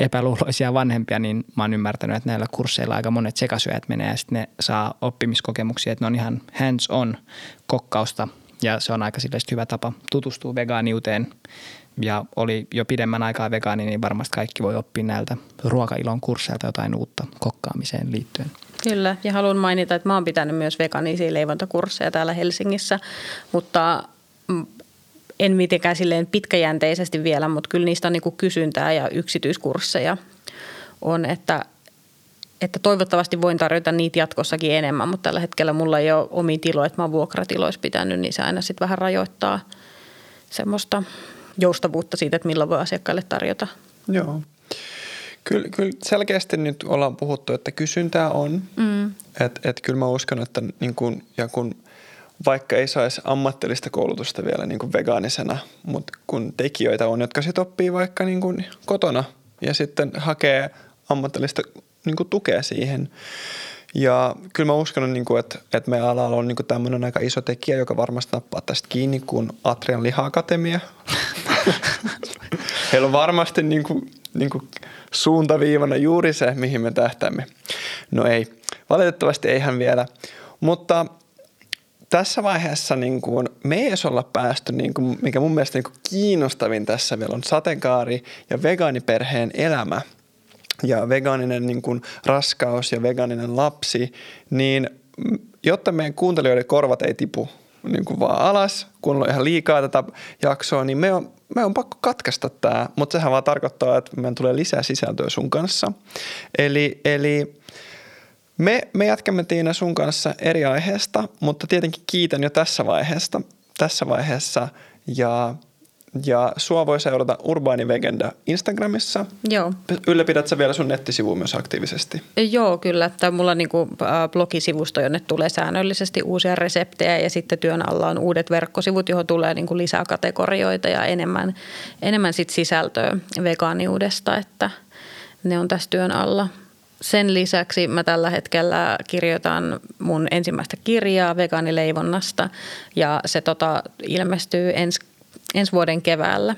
epäluuloisia vanhempia, niin mä oon ymmärtänyt, että näillä kursseilla aika monet sekasyöjät menee ja sitten ne saa oppimiskokemuksia, että ne on ihan hands on kokkausta ja se on aika hyvä tapa tutustua vegaaniuteen ja oli jo pidemmän aikaa vegaani, niin varmasti kaikki voi oppia näiltä ruokailon kursseilta jotain uutta kokkaamiseen liittyen. Kyllä, ja haluan mainita, että mä oon pitänyt myös vegaanisia leivontakursseja täällä Helsingissä, mutta en mitenkään silleen pitkäjänteisesti vielä, mutta kyllä niistä on niin kuin kysyntää ja yksityiskursseja on, että, että toivottavasti voin tarjota niitä jatkossakin enemmän, mutta tällä hetkellä mulla ei ole omi tiloja, että mä oon vuokratiloissa pitänyt, niin se aina sitten vähän rajoittaa semmoista joustavuutta siitä, että milloin voi asiakkaille tarjota. Joo. Kyllä, kyllä selkeästi nyt ollaan puhuttu, että kysyntää on. Mm. Että et kyllä mä uskon, että niin kun, ja kun vaikka ei saisi ammattilista koulutusta vielä niin kuin vegaanisena, mutta kun tekijöitä on, jotka sitten oppii vaikka niin kuin kotona ja sitten hakee ammattilista niin kuin tukea siihen. Ja kyllä mä uskon, niin kuin, että, että meidän alalla on niin kuin tämmöinen aika iso tekijä, joka varmasti nappaa tästä kiinni, kuin Atrian liha-akatemia. Heillä on varmasti niin kuin, niin kuin suuntaviivana juuri se, mihin me tähtäämme. No ei, valitettavasti eihän vielä. Mutta tässä vaiheessa niin kuin, me ei olla päästy, niin kuin, mikä mun mielestä niin kuin kiinnostavin tässä vielä on sateenkaari ja vegaaniperheen elämä ja vegaaninen niin kuin, raskaus ja vegaaninen lapsi, niin jotta meidän kuuntelijoiden korvat ei tipu niin kuin vaan alas, kun on ihan liikaa tätä jaksoa, niin me on, me on pakko katkaista tämä, mutta sehän vaan tarkoittaa, että meidän tulee lisää sisältöä sun kanssa. Eli, eli me, me jatkamme Tiina sun kanssa eri aiheesta, mutta tietenkin kiitän jo tässä vaiheessa, tässä vaiheessa ja ja sua voi seurata Urbaani Vegenda Instagramissa. Joo. Ylläpidät sä vielä sun nettisivu myös aktiivisesti? Joo, kyllä. Tämä mulla on niin kuin blogisivusto, jonne tulee säännöllisesti uusia reseptejä ja sitten työn alla on uudet verkkosivut, johon tulee niin kuin lisää kategorioita ja enemmän, enemmän sit sisältöä vegaaniudesta, että ne on tässä työn alla. Sen lisäksi mä tällä hetkellä kirjoitan mun ensimmäistä kirjaa vegaanileivonnasta ja se tota, ilmestyy ensi ensi vuoden keväällä.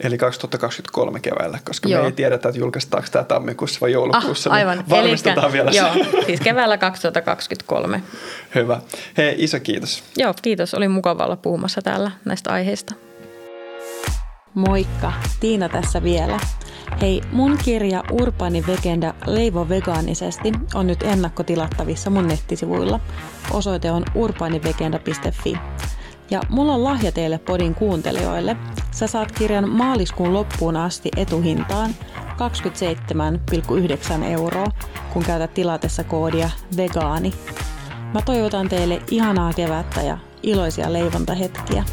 Eli 2023 keväällä, koska joo. me ei tiedetä, että julkaistaanko tämä tammikuussa vai joulukuussa. Ah, aivan. Niin varmistetaan Elikkä, vielä Joo, siis keväällä 2023. Hyvä. Hei, iso kiitos. Joo, kiitos. Oli mukava olla puhumassa täällä näistä aiheista. Moikka, Tiina tässä vielä. Hei, mun kirja Urbani Vegenda Leivo vegaanisesti on nyt ennakkotilattavissa mun nettisivuilla. Osoite on urbanivegenda.fi. Ja mulla on lahja teille podin kuuntelijoille. Sä saat kirjan maaliskuun loppuun asti etuhintaan 27,9 euroa, kun käytät tilatessa koodia vegaani. Mä toivotan teille ihanaa kevättä ja iloisia leivontahetkiä.